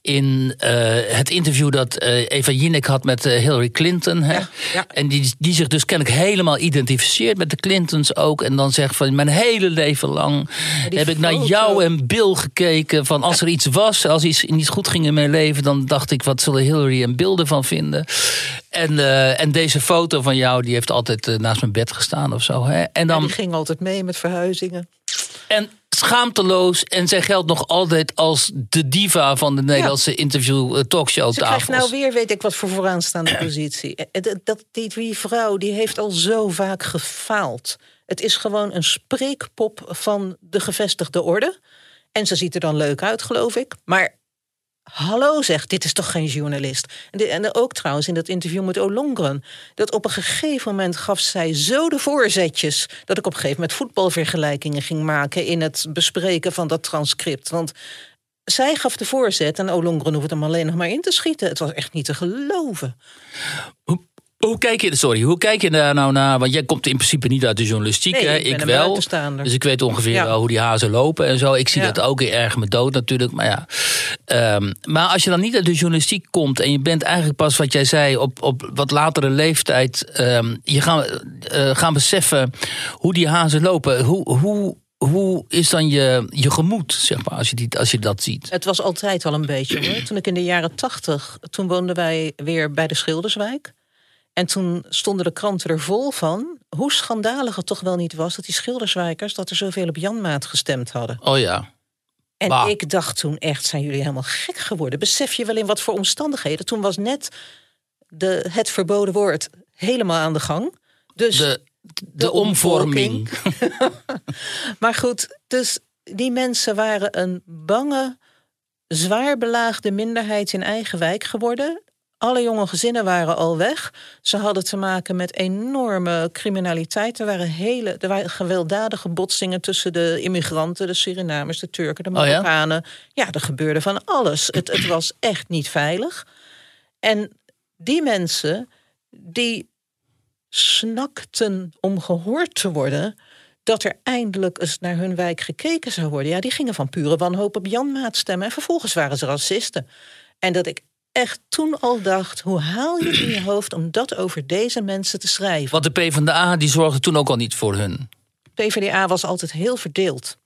In eh, het interview dat eh, Eva Jinek had met eh, Hillary Clinton. Hè? Ja, ja. En die, die zich dus kennelijk helemaal identificeert met de Clintons ook. En dan zegt van mijn hele leven lang heb ik naar jou en Bill gekeken. Van als er iets was, als iets niet goed ging in mijn leven, dan dacht ik wat zullen Hillary en Bill ervan vinden. En, en deze foto van jou, die heeft altijd naast mijn bed gestaan of zo. Hè? En dan, die ging altijd mee met verhuizingen. en schaamteloos. En zij geldt nog altijd als de diva van de Nederlandse interview eh, talkshow Ze krijgt nou weer, weet ik wat voor vooraanstaande <clears throat> positie. Eh, Dat, dat, die, die vrouw die heeft al zo vaak gefaald. Het is gewoon een spreekpop van de gevestigde orde. En ze ziet er dan leuk uit, geloof ik. Maar hallo zeg, dit is toch geen journalist? En, en ook trouwens in dat interview met Olongren... dat op een gegeven moment gaf zij zo de voorzetjes... dat ik op een gegeven moment voetbalvergelijkingen ging maken... in het bespreken van dat transcript. Want zij gaf de voorzet en Olongren hoefde hem alleen nog maar in te schieten. Het was echt niet te geloven. Hoe kijk je, sorry, hoe kijk je daar nou naar? Want jij komt in principe niet uit de journalistiek, Nee, hè? ik wel. Dus ik weet ongeveer Ja. wel hoe die hazen lopen en zo. Ik zie Ja. dat ook erg me dood natuurlijk, maar ja. Ehm, maar als je dan niet uit de journalistiek komt en je bent eigenlijk pas wat jij zei op, op wat latere leeftijd, ehm, je gaan, eh, gaan beseffen hoe die hazen lopen. Hoe, hoe, hoe is dan je, je gemoed, zeg maar, als je, die, als je dat ziet? Het was altijd al een beetje hoor. Toen ik in de jaren tachtig, toen woonden wij weer bij de Schilderswijk. En toen stonden de kranten er vol van hoe schandalig het toch wel niet was dat die Schilderswijkers dat er zoveel op Janmaat gestemd hadden. Oh ja. En Bah. ik dacht toen echt, zijn jullie helemaal gek geworden? Besef je wel in wat voor omstandigheden? Toen was net de, het verboden woord helemaal aan de gang. Dus De, de, de omvorming. <laughs> Maar goed, dus die mensen waren een bange, zwaar belaagde minderheid in eigen wijk geworden. Alle jonge gezinnen waren al weg. Ze hadden te maken met enorme criminaliteit. Er waren, hele, er waren gewelddadige botsingen tussen de immigranten, de Surinamers, de Turken, de Oh ja? Marokkanen. ja? er gebeurde van alles. Het, het was echt niet veilig. En die mensen, die snakten om gehoord te worden dat er eindelijk eens naar hun wijk gekeken zou worden. Ja, die gingen van pure wanhoop op Janmaat stemmen. En vervolgens waren ze racisten. En dat ik echt toen al dacht... hoe haal je het in je hoofd om dat over deze mensen te schrijven? Want de PvdA die zorgde toen ook al niet voor hun. PvdA was altijd heel verdeeld.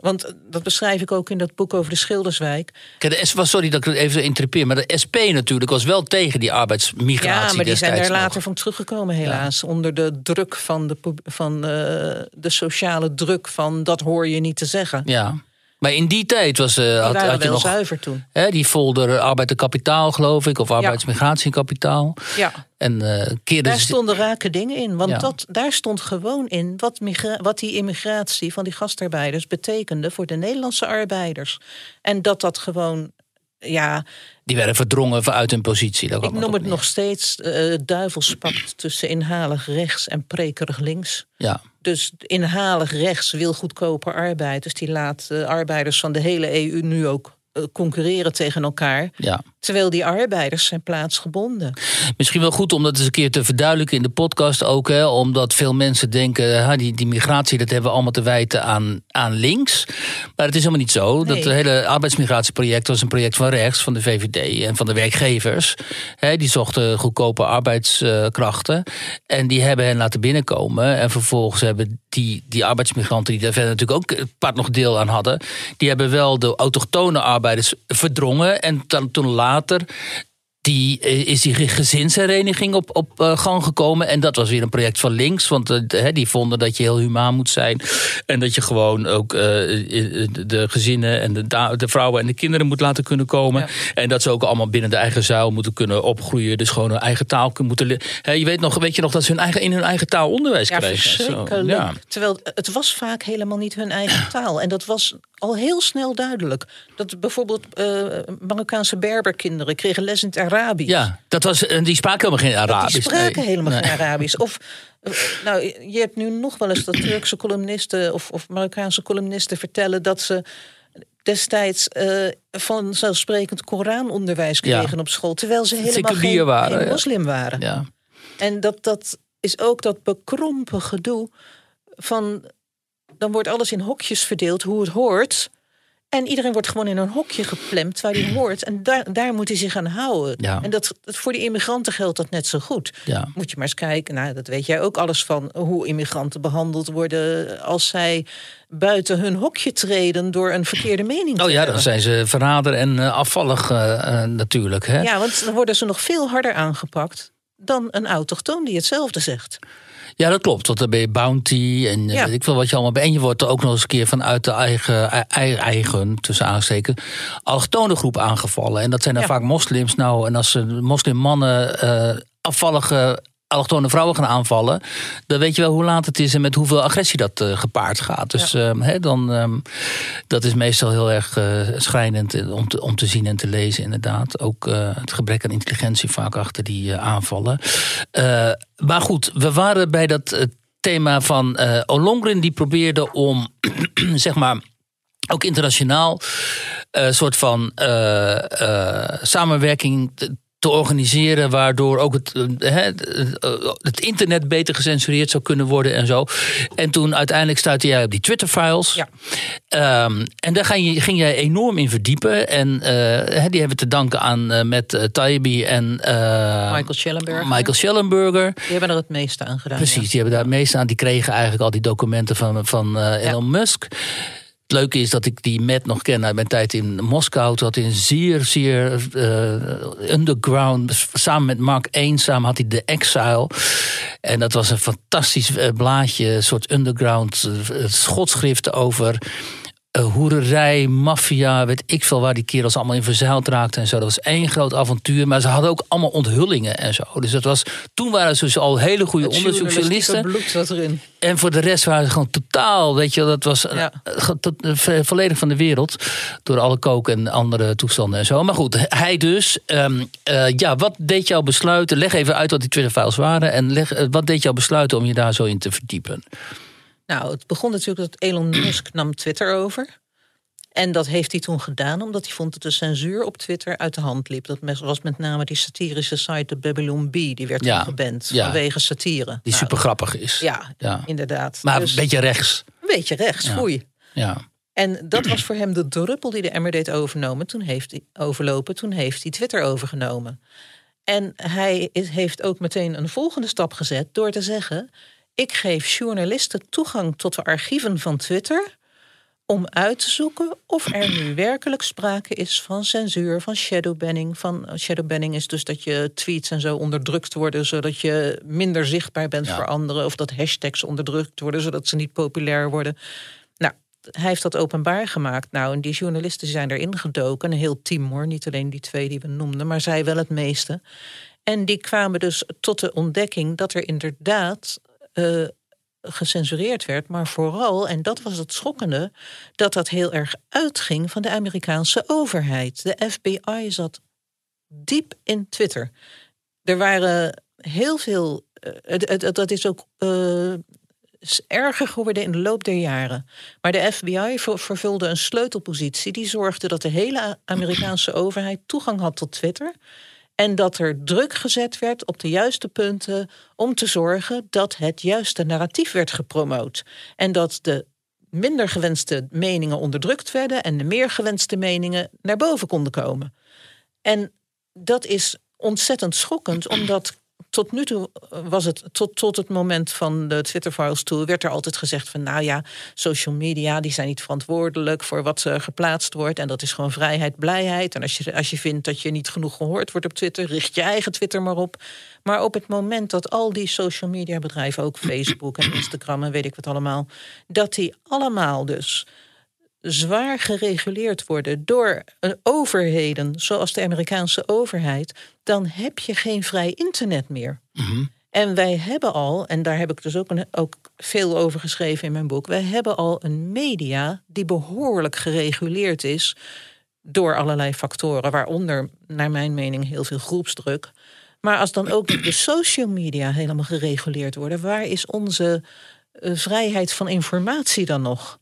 Want eh, dat beschrijf ik ook in dat boek over de Schilderswijk. Kijk, de S was, sorry dat ik het even interpreteer, maar de SP natuurlijk was wel tegen die arbeidsmigratie. Ja, maar die zijn er nog. later van teruggekomen, helaas. Onder de druk van, de, van eh, de sociale druk van dat hoor je niet te zeggen. Ja, maar in die tijd was, eh Die had, had je nog zuiver toen. hè, die folder arbeid en kapitaal, geloof ik, of arbeidsmigratie en kapitaal. Ja. En eh keerde Daar stonden rake dingen in. Want Ja. dat, daar stond gewoon in wat, wat die immigratie van die gastarbeiders betekende voor de Nederlandse arbeiders. En dat dat gewoon, ja, die werden verdrongen vanuit hun positie. Ik noem het neer. nog steeds eh duivelspact tussen inhalig rechts en prekerig links. Ja, Dus inhalig rechts wil goedkoper arbeid. Dus die laat eh, arbeiders van de hele EU nu ook eh, concurreren tegen elkaar. ja. Terwijl die arbeiders zijn plaatsgebonden. Misschien wel goed om dat eens een keer te verduidelijken in de podcast ook. Hè, omdat veel mensen denken, ha, die, die migratie dat hebben we allemaal te wijten aan, aan links. Maar het is helemaal niet zo. Nee. Dat hele arbeidsmigratieproject was een project van rechts, van de VVD en van de werkgevers. Hè, die zochten goedkope arbeidskrachten. En die hebben hen laten binnenkomen. En vervolgens hebben die, die arbeidsmigranten, die daar verder natuurlijk ook een part nog deel aan hadden. Die hebben wel de autochtone arbeiders verdrongen. En dan, toen later später die, eh, is die gezinshereniging op, op eh, gang gekomen. En dat was weer een project van links. Want eh, die vonden dat je heel humaan moet zijn. En dat je gewoon ook de- gezinnen en de, de vrouwen en de kinderen moet laten kunnen komen. Ja. En dat ze ook allemaal binnen de eigen zuil moeten kunnen opgroeien. Dus gewoon hun eigen taal kunnen moeten leren. Je weet nog, weet je nog dat ze hun eigen, in hun eigen taal onderwijs Ja, kregen? Ja. Terwijl het was vaak helemaal niet hun eigen <clears throat> taal. En dat was al heel snel duidelijk. Dat bijvoorbeeld Marokkaanse Berberkinderen kregen les in het Arabisch. Ja, dat was, en die spraken helemaal geen Arabisch. Die spraken nee. helemaal Nee. geen Arabisch. Of, eh, nou, je hebt nu nog wel eens dat Turkse columnisten of, of Marokkaanse columnisten vertellen dat ze destijds eh vanzelfsprekend Koranonderwijs Ja. kregen op school, terwijl ze helemaal geen, waren, geen ja. moslim waren. Ja. En dat, dat is ook dat bekrompen gedoe van... dan wordt alles in hokjes verdeeld, hoe het hoort... En iedereen wordt gewoon in een hokje geplemd waar hij hoort. En daar, daar moet hij zich aan houden. Ja. En dat, dat, voor die immigranten geldt dat net zo goed. Ja. Moet je maar eens kijken, nou, dat weet jij ook alles van... hoe immigranten behandeld worden als zij buiten hun hokje treden... door een verkeerde mening te Oh ja, dan zijn ze verrader en eh, afvallig eh, eh, natuurlijk. Hè? Ja, want dan worden ze nog veel harder aangepakt. Dan een autochtoon die hetzelfde zegt. Ja, dat klopt. Want dan ben je bounty en eh, Ja. weet ik veel wat je allemaal bent. En je wordt er ook nog eens een keer vanuit de eigen, eigen, eigen tussen aansteken, allochtone groep aangevallen. En dat zijn dan Ja. vaak moslims. Nou, en als ze moslimmannen eh afvallige allochtone vrouwen gaan aanvallen, dan weet je wel hoe laat het is en met hoeveel agressie dat eh, gepaard gaat. Dus ehm, hè, dan, ehm, dat is meestal heel erg eh, schrijnend om te, om te zien en te lezen, inderdaad. Ook eh, het gebrek aan intelligentie vaak achter die eh, aanvallen. Eh, maar goed, we waren bij dat eh, thema van eh Olongren, die probeerde om, <clears throat> zeg maar ook internationaal een soort van eh, eh, samenwerking te, te organiseren, waardoor ook het, eh, hè, eh, het internet beter gecensureerd zou kunnen worden en zo. En toen uiteindelijk stuitte jij op die Twitter-files. Ja. Ehm, en daar ging, je, ging jij enorm in verdiepen. En eh, die hebben we te danken aan eh, met uh, Taibbi en eh, Michael Schellenberger. Michael Schellenberger. Die hebben er het meeste aan gedaan. Precies, ja. die hebben daar het meeste aan. Die kregen eigenlijk al die documenten van, van eh, Elon Musk. Het leuke is dat ik die Matt nog ken uit mijn tijd in Moskou. Toen had hij een zeer, zeer uh, underground... Samen met Mark 1 samen had hij The Exile. En dat was een fantastisch uh, blaadje. Een soort underground uh, schotschriften over... Uh, hoererij, maffia, weet ik veel waar die kerels allemaal in verzeild raakten en zo. Dat was één groot avontuur, maar ze hadden ook allemaal onthullingen en zo. Dus dat was, toen waren ze dus al hele goede onderzoeksjournalisten. bloed zat erin. En voor de rest waren ze gewoon totaal, weet je, dat was Ja. tot, uh, volledig van de wereld. Door alle koken en andere toestanden en zo. Maar goed, hij dus. Um, ja, wat deed jou besluiten? Leg even uit wat die Twitter-files waren. En leg, uh, wat deed jou besluiten om je daar zo in te verdiepen? Nou, het begon natuurlijk dat Elon <clears throat> Musk nam Twitter over. En dat heeft hij toen gedaan omdat hij vond dat de censuur op Twitter uit de hand liep. Dat was met name die satirische site, de Babylon B, die werd Ja, geband ja. vanwege satire. Die Nou, super grappig is. Ja, Ja. inderdaad. Maar Dus een beetje rechts. een beetje rechts, foei. Ja. En dat was voor hem de druppel die de emmer deed overnomen. Toen heeft hij overlopen, toen heeft hij Twitter overgenomen. En hij is, heeft ook meteen een volgende stap gezet door te zeggen: ik geef journalisten toegang tot de archieven van Twitter om uit te zoeken of er nu <clears throat> werkelijk sprake is van censuur, van shadowbanning. Van shadowbanning is dus dat je tweets en zo onderdrukt worden, zodat je minder zichtbaar bent Ja. voor anderen, of dat hashtags onderdrukt worden, zodat ze niet populair worden. Nou, hij heeft dat openbaar gemaakt. Nou, en die journalisten zijn erin gedoken. Een heel team hoor, niet alleen die twee die we noemden, maar zij wel het meeste. En die kwamen dus tot de ontdekking dat er inderdaad eh, gecensureerd werd, maar vooral, en dat was het schokkende, dat dat heel erg uitging van de Amerikaanse overheid. De FBI zat diep in Twitter. Er waren heel veel. eh, dat is ook eh, erger geworden in de loop der jaren. Maar de FBI ver- vervulde een sleutelpositie. Die zorgde dat de hele Amerikaanse overheid toegang had tot Twitter. En dat er druk gezet werd op de juiste punten om te zorgen dat het juiste narratief werd gepromoot. En dat de minder gewenste meningen onderdrukt werden en de meer gewenste meningen naar boven konden komen. En dat is ontzettend schokkend, omdat tot nu toe was het, tot, tot het moment van de Twitter-files toe, werd er altijd gezegd van, nou ja, social media, die zijn niet verantwoordelijk voor wat er geplaatst wordt. En dat is gewoon vrijheid, blijheid. En als je, als je vindt dat je niet genoeg gehoord wordt op Twitter, richt je eigen Twitter maar op. Maar op het moment dat al die social media bedrijven, ook Facebook en Instagram en weet ik wat allemaal, dat die allemaal dus zwaar gereguleerd worden door overheden, zoals de Amerikaanse overheid, dan heb je geen vrij internet meer. En wij hebben al, en daar heb ik dus ook, een, ook veel over geschreven in mijn boek, wij hebben al een media die behoorlijk gereguleerd is door allerlei factoren, waaronder, naar mijn mening, heel veel groepsdruk. Maar als dan ook de social media helemaal gereguleerd worden, waar is onze eh, vrijheid van informatie dan nog?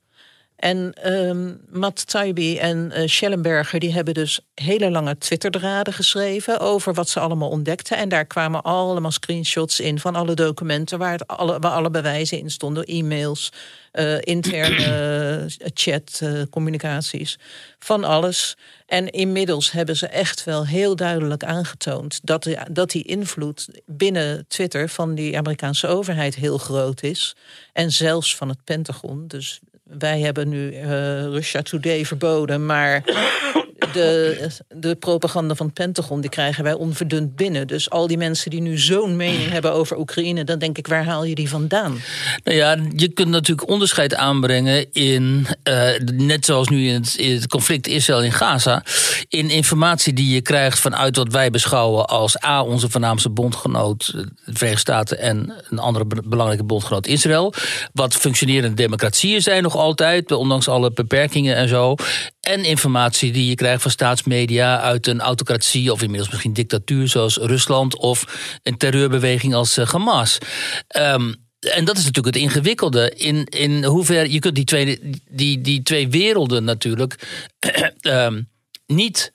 En ehm Matt Taibbi en eh, Schellenberger die hebben dus hele lange Twitterdraden geschreven over wat ze allemaal ontdekten. En daar kwamen allemaal screenshots in van alle documenten waar, het alle, waar alle bewijzen in stonden. E-mails, eh, interne eh, chat, communicaties, van alles. En inmiddels hebben ze echt wel heel duidelijk aangetoond dat, de- dat die invloed binnen Twitter van die Amerikaanse overheid heel groot is. En zelfs van het Pentagon. Dus wij hebben nu eh Russia Today verboden, maar de, de propaganda van het Pentagon, die krijgen wij onverdund binnen. Dus al die mensen die nu zo'n mening hebben over Oekraïne, dan denk ik, waar haal je die vandaan? Nou ja, je kunt natuurlijk onderscheid aanbrengen in, uh, net zoals nu in het, conflict Israël in Gaza, in informatie die je krijgt vanuit wat wij beschouwen als A, onze voornaamste bondgenoot, de Verenigde Staten, en een andere belangrijke bondgenoot Israël. Wat functionerende democratieën zijn nog altijd, ondanks alle beperkingen en zo. En informatie die je krijgt van staatsmedia uit een autocratie of inmiddels misschien dictatuur zoals Rusland of een terreurbeweging als uh, Hamas. Um, en dat is natuurlijk het ingewikkelde. In, in hoever je kunt die twee, die, die twee werelden natuurlijk um, <clears throat> niet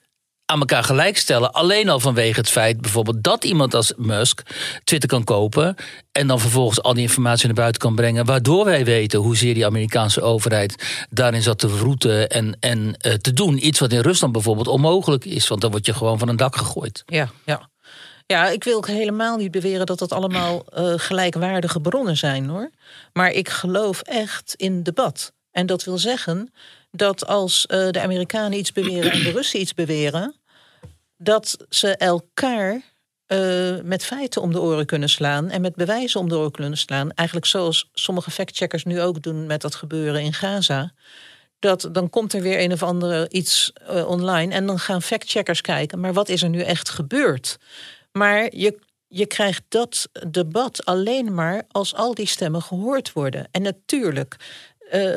aan elkaar gelijkstellen. Alleen al vanwege het feit bijvoorbeeld dat iemand als Musk Twitter kan kopen. En dan vervolgens al die informatie naar buiten kan brengen. Waardoor wij weten hoezeer die Amerikaanse overheid daarin zat te vroeten en, en uh, te doen. Iets wat in Rusland bijvoorbeeld onmogelijk is. Want dan word je gewoon van een dak gegooid. Ja, ja. Ja, ik wil helemaal niet beweren dat dat allemaal uh, gelijkwaardige bronnen zijn hoor. Maar ik geloof echt in debat. En dat wil zeggen dat als uh, de Amerikanen iets beweren en de Russen iets beweren, dat ze elkaar uh, met feiten om de oren kunnen slaan en met bewijzen om de oren kunnen slaan. Eigenlijk zoals sommige factcheckers nu ook doen met dat gebeuren in Gaza. Dat dan komt er weer een of andere iets uh, online en dan gaan factcheckers kijken. Maar wat is er nu echt gebeurd? Maar je, je krijgt dat debat alleen maar als al die stemmen gehoord worden. En natuurlijk, uh,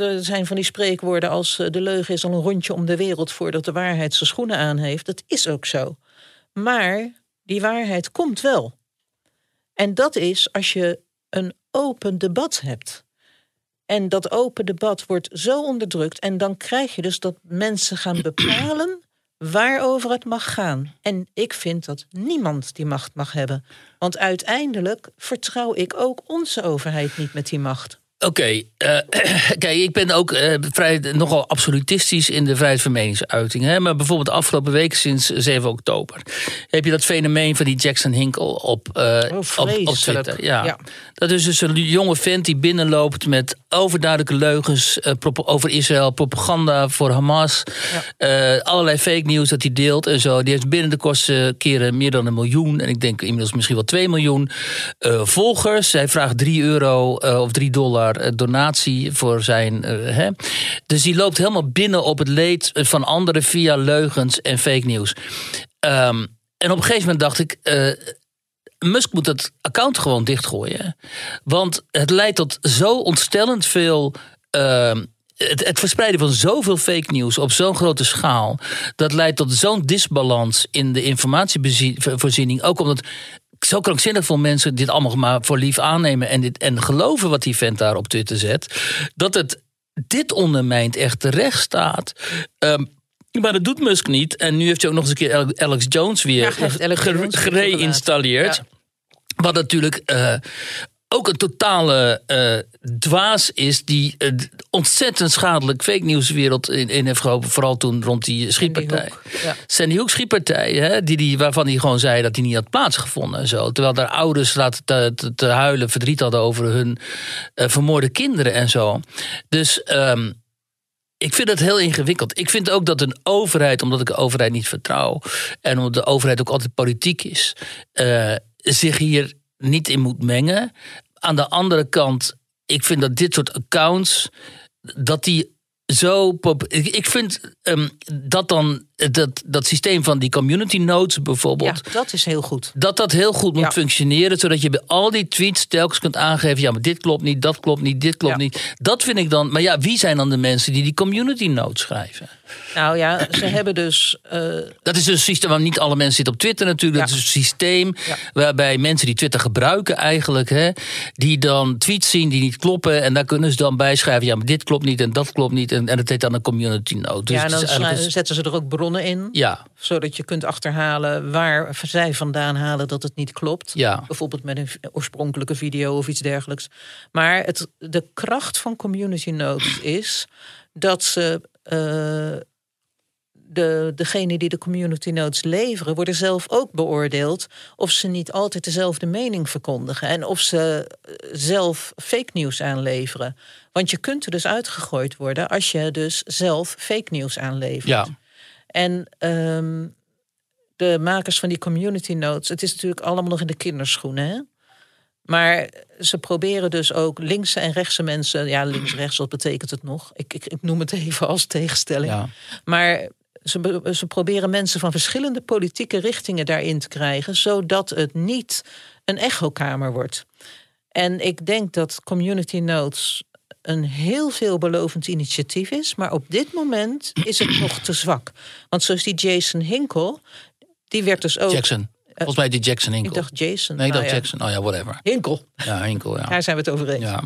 er zijn van die spreekwoorden als de leugen is al een rondje om de wereld voordat de waarheid zijn schoenen aan heeft. Dat is ook zo. Maar die waarheid komt wel. En dat is als je een open debat hebt. En dat open debat wordt zo onderdrukt. En dan krijg je dus dat mensen gaan <clears throat> bepalen waarover het mag gaan. En ik vind dat niemand die macht mag hebben. Want uiteindelijk vertrouw ik ook onze overheid niet met die macht. Oké, okay, uh, <clears throat> kijk, ik ben ook uh, vrij, nogal absolutistisch in de vrijheid van meningsuiting. Hè? Maar bijvoorbeeld de afgelopen week, sinds 7 oktober, heb je dat fenomeen van die Jackson Hinkle op, uh, oh, op, op, Twitter. Ja. ja. Dat is dus een jonge vent die binnenloopt met overduidelijke leugens over Israël, propaganda voor Hamas, ja. allerlei fake news dat hij deelt en zo. Die heeft binnen de kortste keren meer dan een miljoen, en ik denk inmiddels misschien wel 2 miljoen volgers. Hij vraagt 3 euro of 3 dollar eh, donatie voor zijn. Uh, hè. Dus die loopt helemaal binnen op het leed van anderen via leugens en fake nieuws. Um, en op een gegeven moment dacht ik. Musk moet dat account gewoon dichtgooien. Want het leidt tot zo ontstellend veel. Uh, het, het, verspreiden van zoveel fake nieuws op zo'n grote schaal. Dat leidt tot zo'n disbalans in de informatievoorziening. Ook omdat zo krankzinnig veel mensen dit allemaal maar voor lief aannemen en, dit, en geloven wat die vent daar op Twitter zet, dat het dit ondermijnt echt terecht staat. Um, maar dat doet Musk niet. En nu heeft hij ook nog eens een keer Alex Jones weer ja, gereinstalleerd. Wat natuurlijk uh, ook een totale uh, dwaas is die uh, ontzettend schadelijk fake nieuwswereld in, in heeft geholpen. Vooral toen rond die schietpartij. Sandy Hook, ja. schietpartij, hè, die, die, waarvan hij gewoon zei dat hij niet had plaatsgevonden en zo. Terwijl daar ouders laten te, te, te, huilen, verdriet hadden over hun uh, vermoorde kinderen en zo. Dus um, ik vind het heel ingewikkeld. Ik vind ook dat een overheid, omdat ik de overheid niet vertrouw en omdat de overheid ook altijd politiek is, zich hier niet in moet mengen. Aan de andere kant, ik vind dat dit soort accounts, dat die zo. Ik vind um, dat dan dat, dat systeem van die community notes bijvoorbeeld. Ja, dat is heel goed. Dat dat heel goed moet functioneren, zodat je bij al die tweets telkens kunt aangeven: ja, maar dit klopt niet, dat klopt niet, dit klopt niet. Dat vind ik dan. Maar ja, wie zijn dan de mensen die die community notes schrijven? Nou ja, ze <clears throat> hebben dus. Uh... Dat is een systeem waar niet alle mensen zitten op Twitter natuurlijk. Dat is een systeem waarbij mensen die Twitter gebruiken eigenlijk, hè, die dan tweets zien die niet kloppen. En daar kunnen ze dan bij schrijven: ja, maar dit klopt niet en dat klopt niet. En, en dat heet dan een community note. Dus ja, en dan zetten ze er ook bronnen in. Ja. Zodat je kunt achterhalen waar zij vandaan halen dat het niet klopt. Ja. Bijvoorbeeld met een oorspronkelijke video of iets dergelijks. Maar het, de kracht van community notes is dat ze uh, de, degene die de community notes leveren, worden zelf ook beoordeeld of ze niet altijd dezelfde mening verkondigen en of ze eh, zelf fake news aanleveren. Want je kunt er dus uitgegooid worden als je dus zelf fake news aanlevert. Ja. En ehm, de makers van die community notes, het is natuurlijk allemaal nog in de kinderschoenen. Hè? Maar ze proberen dus ook linkse en rechtse mensen. Ja, links-rechts, wat betekent het nog? Ik, ik, ik noem het even als tegenstelling. Ja. Maar ze, ze proberen mensen van verschillende politieke richtingen daarin te krijgen, zodat het niet een echokamer wordt. En ik denk dat Community Notes een heel veelbelovend initiatief is, maar op dit moment is het nog te zwak. Want zoals die Jason Hinkel, die werd dus ook. Jackson. Volgens mij die Jackson Hinkel. Ik dacht Jason. nee, ik Nou ja. Jackson. Oh ja, whatever. Hinkel. Ja, Hinkel, ja. Daar zijn we het over eens. Ja.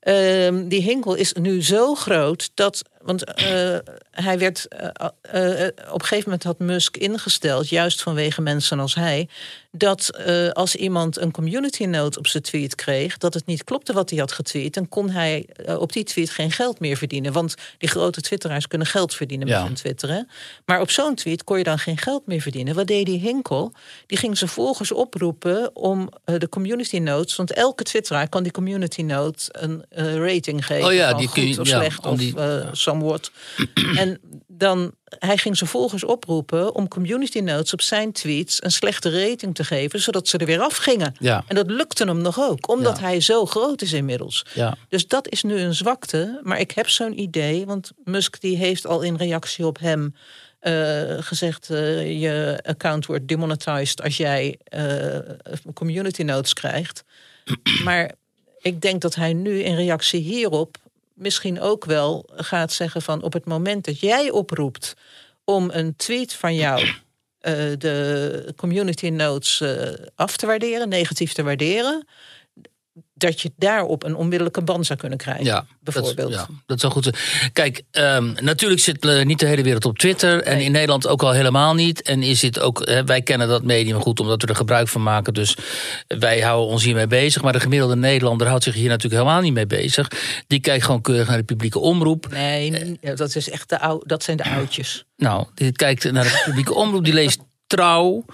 Ehm, die Hinkel is nu zo groot dat. Want eh, hij werd. eh, eh, op een gegeven moment had Musk ingesteld, juist vanwege mensen als hij. Dat eh, als iemand een community note op zijn tweet kreeg. dat het niet klopte wat hij had getweet. dan kon hij eh, op die tweet geen geld meer verdienen. Want die grote twitteraars kunnen geld verdienen met hun twitteren. Maar op zo'n tweet kon je dan geen geld meer verdienen. Wat deed die Hinkel? Die ging ze volgers oproepen om eh, de community notes. Want elke twitteraar kan die community note een rating geven. Oh ja, van die kun je- goed of ja, slecht of die- somewhat. en dan, hij ging ze volgers oproepen om community notes op zijn tweets een slechte rating te geven, zodat ze er weer afgingen. Ja. En dat lukte hem nog ook, omdat Ja. hij zo groot is inmiddels. Ja. Dus dat is nu een zwakte. Maar ik heb zo'n idee, want Musk die heeft al in reactie op hem eh, gezegd: eh, je account wordt demonetized als jij eh, community notes krijgt. maar ik denk dat hij nu in reactie hierop misschien ook wel gaat zeggen van op het moment dat jij oproept om een tweet van jou <clears throat> eh, de community notes eh, af te waarderen, negatief te waarderen, dat je daarop een onmiddellijke ban zou kunnen krijgen. Ja, bijvoorbeeld. Dat, ja, dat zou goed zijn. Kijk, ehm, natuurlijk zit eh, niet de hele wereld op Twitter. En Nee. in Nederland ook al helemaal niet. En is dit ook, hè, wij kennen dat medium goed omdat we er gebruik van maken. Dus wij houden ons hiermee bezig. Maar de gemiddelde Nederlander houdt zich hier natuurlijk helemaal niet mee bezig. Die kijkt gewoon keurig naar de publieke omroep. Nee, n- dat, is echt de ou, dat zijn de oudjes. Nou, die kijkt naar de publieke omroep, die leest trouw.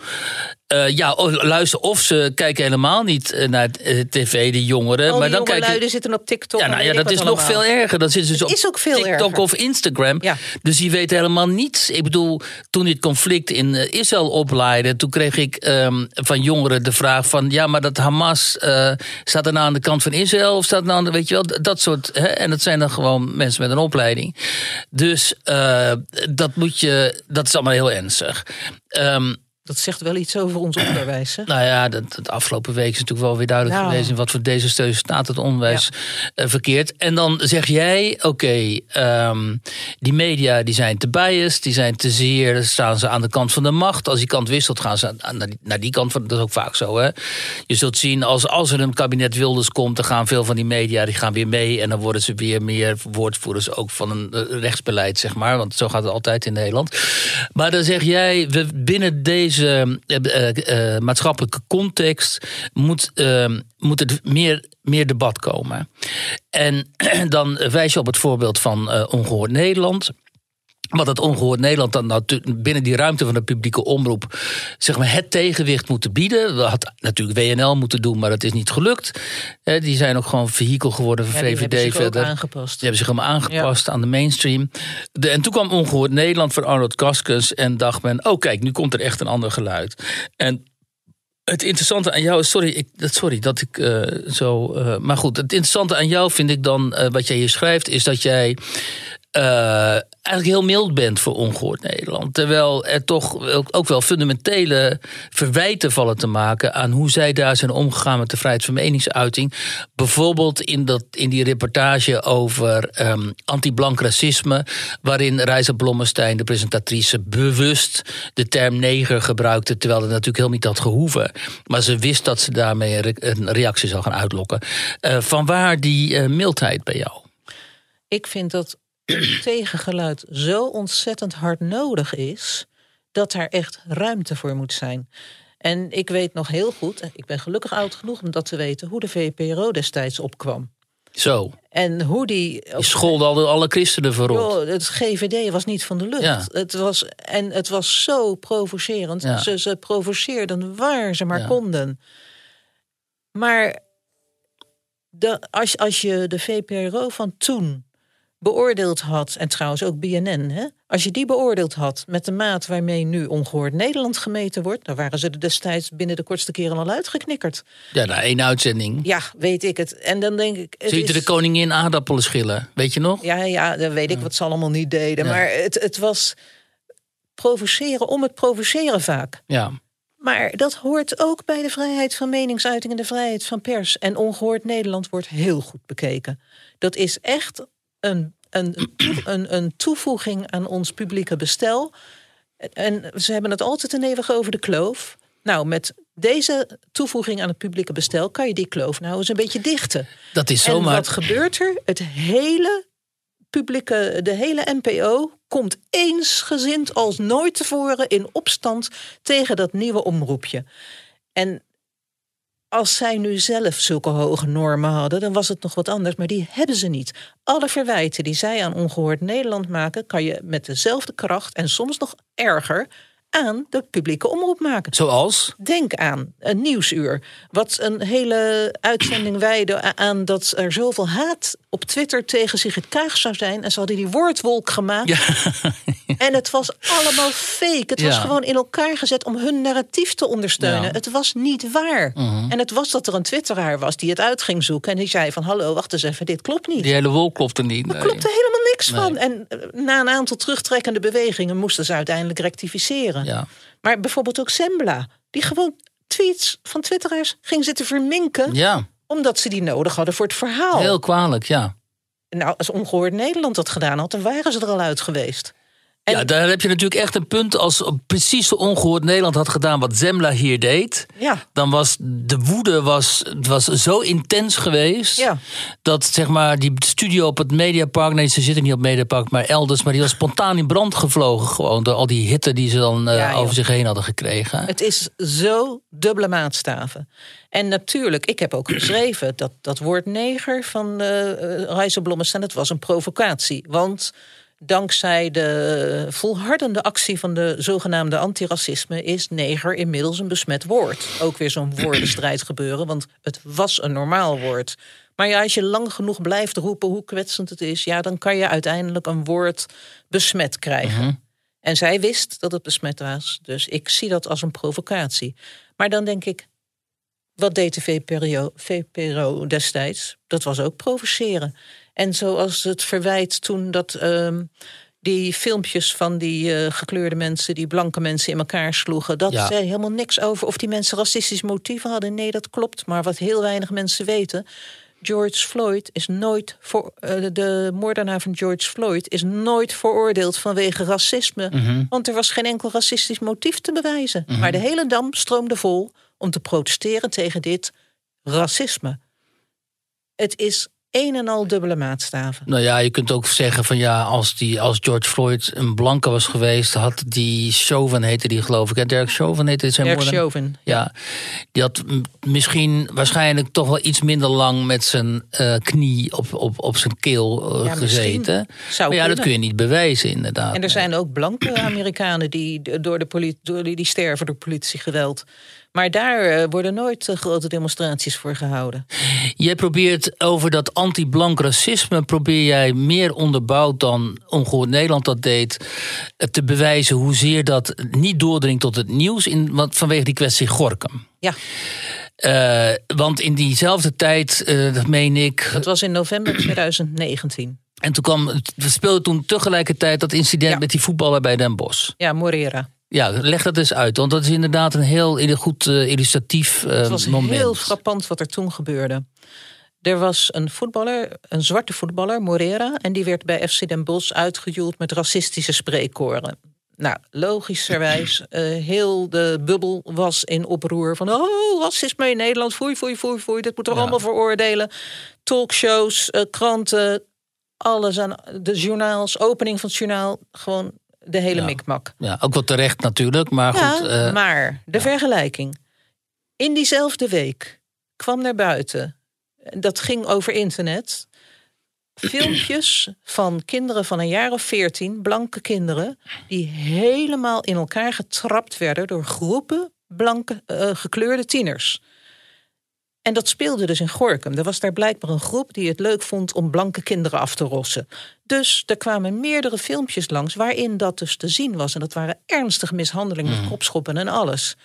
Eh, ja, oh, luister, of ze kijken helemaal niet eh, naar eh, tv, de jongeren. Al maar die dan kijken zitten op TikTok. Ja, nou ja, dat is nog veel erger. Dat zit dus op is ook veel TikTok erger. of Instagram. Ja. Dus die weten helemaal niets. Ik bedoel, toen dit conflict in Israël oplaaide... toen kreeg ik ehm, van jongeren de vraag van... ja, maar dat Hamas, staat er nou aan de kant van Israël... of staat nou aan de, weet je wel, dat soort... Hè? En dat zijn dan gewoon mensen met een opleiding. Dus dat moet je... dat is allemaal heel ernstig. Ehm, Dat zegt wel iets over ons onderwijs. Hè? nou ja, dat afgelopen week is natuurlijk wel weer duidelijk Nou. geweest in wat voor desastreus staat het onderwijs eh, verkeerd. En dan zeg jij, oké, ehm, die media die zijn te biased, die zijn te zeer, staan ze aan de kant van de macht. Als die kant wisselt, gaan ze aan- naar die, naar die kant van, dat is ook vaak zo. Hè? Je zult zien, als, als er een kabinet Wilders komt, dan gaan veel van die media die gaan weer mee. En dan worden ze weer meer woordvoerders ook van een eh, rechtsbeleid, zeg maar. Want zo gaat het altijd in Nederland. Maar dan zeg jij, we, binnen deze eh, eh, eh, maatschappelijke context moet, eh, moet er meer, meer debat komen. En <clears throat> dan wijs je op het voorbeeld van eh, Ongehoord Nederland. Wat het ongehoord Nederland dan natu- binnen die ruimte van de publieke omroep zeg maar, het tegenwicht moeten bieden. We had natuurlijk WNL moeten doen, maar dat is niet gelukt. Eh, Die zijn ook gewoon vehikel geworden van Ja, die hebben VVD zich verder. aangepast. Die hebben zich helemaal aangepast aan de mainstream. De, en toen kwam Ongehoord Nederland van Arnold Kaskus. En dacht men, oh kijk, nu komt er echt een ander geluid. En het interessante aan jou, sorry, ik, dat- sorry dat ik eh, zo. eh, maar goed, het interessante aan jou vind ik dan, wat jij hier schrijft, is dat jij eh, eigenlijk heel mild bent voor ongehoord Nederland. Terwijl er toch ook, wel fundamentele verwijten vallen te maken aan hoe zij daar zijn omgegaan met de vrijheid van meningsuiting. Bijvoorbeeld in, dat, in die reportage over ehm, anti-blank racisme, waarin Reisa Blommestein, de presentatrice, bewust de term neger gebruikte, terwijl het natuurlijk heel niet had gehoeven. Maar ze wist dat ze daarmee een re- een reactie zou gaan uitlokken. Eh van waar die eh, mildheid bij jou? Ik vind dat <clears throat> tegengeluid zo ontzettend hard nodig is, dat daar echt ruimte voor moet zijn. En ik weet nog heel goed, ik ben gelukkig oud genoeg om dat te weten, hoe de VPRO destijds opkwam. Zo, En hoe die. je scholde al alle christenen verrot. Het GVD was niet van de lucht. Ja. Het was, en het was zo provocerend. Ja. Ze, ze provoceerden waar ze maar Ja. konden. Maar de, als, als je de VPRO van toen beoordeeld had... en trouwens ook BNN, hè, Als je die beoordeeld had met de maat waarmee nu ongehoord Nederland gemeten wordt, dan waren ze er destijds binnen de kortste keren al uitgeknikkerd. Ja, na één uitzending. Ja, weet ik het. En dan denk ik. het Zie je is- de koningin aardappelen schillen? Weet je nog? Ja, ja, dan weet ik wat ze allemaal niet deden. Ja. Maar het, het was provoceren om het provoceren vaak. Ja. Maar dat hoort ook bij de vrijheid van meningsuiting en de vrijheid van pers. En ongehoord Nederland wordt heel goed bekeken. Dat is echt een, een, een, een toevoeging aan ons publieke bestel. En ze hebben het altijd een eeuwig over de kloof. Nou, met deze toevoeging aan het publieke bestel kan je die kloof nou eens een beetje dichten. Dat is En zomaar. wat gebeurt er? Het hele publieke, de hele NPO komt eensgezind als nooit tevoren in opstand tegen dat nieuwe omroepje. En als zij nu zelf zulke hoge normen hadden, dan was het nog wat anders. Maar die hebben ze niet. Alle verwijten die zij aan ongehoord Nederland maken, kan je met dezelfde kracht en soms nog erger aan de publieke omroep maken. Zoals? Denk aan een nieuwsuur. Wat een hele uitzending wijde aan dat er zoveel haat op Twitter tegen Sigrid Kaag zou zijn. En ze hadden die woordwolk gemaakt. Ja. <laughs> En het was allemaal fake. Het was gewoon in elkaar gezet om hun narratief te ondersteunen. Ja. Mhm. Het was niet waar. En het was dat er een twitteraar was die het uit ging zoeken. En die zei van hallo, wacht eens even, dit klopt niet. Die hele wol klopt er niet. Daar nee. klopt er helemaal niks van. En eh, na een aantal terugtrekkende bewegingen moesten ze uiteindelijk rectificeren. Ja. Maar bijvoorbeeld ook Sembla, die gewoon tweets van twitteraars ging zitten verminken... ja, omdat ze die nodig hadden voor het verhaal. heel kwalijk, ja. Nou, als ongehoord Nederland dat gedaan had, dan waren ze er al uit geweest. En- Ja, daar heb je natuurlijk echt een punt. Als precies zo ongehoord Nederland had gedaan wat Zembla hier deed. Ja, Dan was de woede was, was zo intens geweest. Ja. Dat zeg maar die studio op het Mediapark. Nee, ze zitten niet op het Mediapark, maar elders. Maar die was spontaan in brand gevlogen. Gewoon door al die hitte die ze dan eh, over zich heen hadden gekregen. het is zo dubbele maatstaven. En natuurlijk, ik heb ook <clears throat> geschreven dat dat woord neger van uh, Blommestein, dat was een provocatie. Want dankzij de volhardende actie van de zogenaamde antiracisme is neger inmiddels een besmet woord. Ook weer zo'n woordenstrijd gebeuren, want het was een normaal woord. Maar ja, als je lang genoeg blijft roepen hoe kwetsend het is, ja, dan kan je uiteindelijk een woord besmet krijgen. En zij wist dat het besmet was, dus ik zie dat als een provocatie. Maar dan denk ik, wat deed de VPRO, VPRO destijds? Dat was ook provoceren. En zoals het verwijt toen dat ehm, die filmpjes van die eh, gekleurde mensen, die blanke mensen in elkaar sloegen, dat Ja. zei helemaal niks over of die mensen racistische motieven hadden. Nee, dat klopt. Maar wat heel weinig mensen weten. George Floyd is nooit voor eh, de moordenaar van George Floyd is nooit veroordeeld vanwege racisme, want er was geen enkel racistisch motief te bewijzen. Maar de hele dam stroomde vol om te protesteren tegen dit racisme. Het is een en al dubbele maatstaven. Nou ja, je kunt ook zeggen van ja, als, die, als George Floyd een blanke was geweest, had die Chauvin heette die geloof ik. Hè? Dirk Chauvin heette zijn Dirk. Chauvin. Ja, die had misschien waarschijnlijk toch wel iets minder lang met zijn eh, knie op, op, op zijn keel eh, Ja, gezeten. Zou maar ja, dat kun je niet bewijzen, inderdaad. En er zijn ook blanke Amerikanen die, door de politie, door die, die sterven door politiegeweld. Maar daar eh, worden nooit eh, grote demonstraties voor gehouden. Jij probeert over dat anti-blank racisme, probeer jij meer onderbouwd dan Ongehoord Nederland dat deed, eh, te bewijzen hoezeer dat niet doordringt tot het nieuws, in, want vanwege die kwestie Gorkum. Ja, want in diezelfde tijd, dat meen ik, dat was in november <clears throat> 2019. en toen kwam, we speelden toen tegelijkertijd dat incident Ja. met die voetballer bij Den Bosch. Ja, Morera. Ja, leg dat eens uit, want dat is inderdaad een heel goed eh, illustratief eh, Het was moment. heel frappant wat er toen gebeurde. Er was een voetballer, een zwarte voetballer, Morera... en die werd bij FC Den Bosch uitgejoeld met racistische spreekkoren. Nou, logischerwijs, eh, heel de bubbel was in oproer van... oh, racisme in Nederland, foei, foei, foei, foei, dit moeten we Ja. allemaal veroordelen. Talkshows, eh, kranten, alles aan de journaals, opening van het journaal... gewoon de hele Ja. mikmak. Ja, ook wel terecht natuurlijk, maar Ja, goed. eh, maar de vergelijking. In diezelfde week kwam naar buiten, dat ging over internet, filmpjes van kinderen van een jaar of veertien, blanke kinderen, die helemaal in elkaar getrapt werden door groepen blanke, eh, gekleurde tieners. En dat speelde dus in Gorkum. Er was daar blijkbaar een groep die het leuk vond om blanke kinderen af te rossen. Dus er kwamen meerdere filmpjes langs waarin dat dus te zien was. En dat waren ernstige mishandelingen met kopschoppen en alles.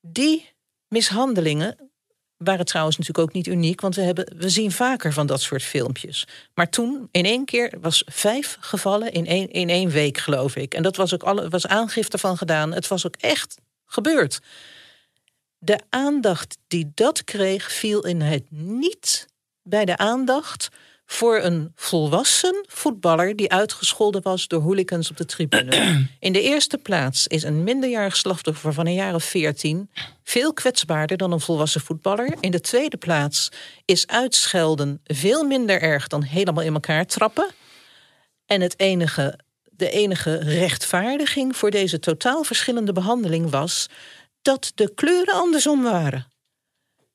Die mishandelingen waren trouwens natuurlijk ook niet uniek, want we, hebben, we zien vaker van dat soort filmpjes. Maar toen, in één keer, was vijf gevallen in één, in één week, geloof ik. En dat was ook alle, was aangifte van gedaan. Het was ook echt gebeurd. De aandacht die dat kreeg, viel in het niet bij de aandacht voor een volwassen voetballer die uitgescholden was door hooligans op de tribune. <clears throat> In de eerste plaats is een minderjarig slachtoffer van een jaar of veertien veel kwetsbaarder dan een volwassen voetballer. In de tweede plaats is uitschelden veel minder erg dan helemaal in elkaar trappen. En het enige, de enige rechtvaardiging voor deze totaal verschillende behandeling was dat de kleuren andersom waren.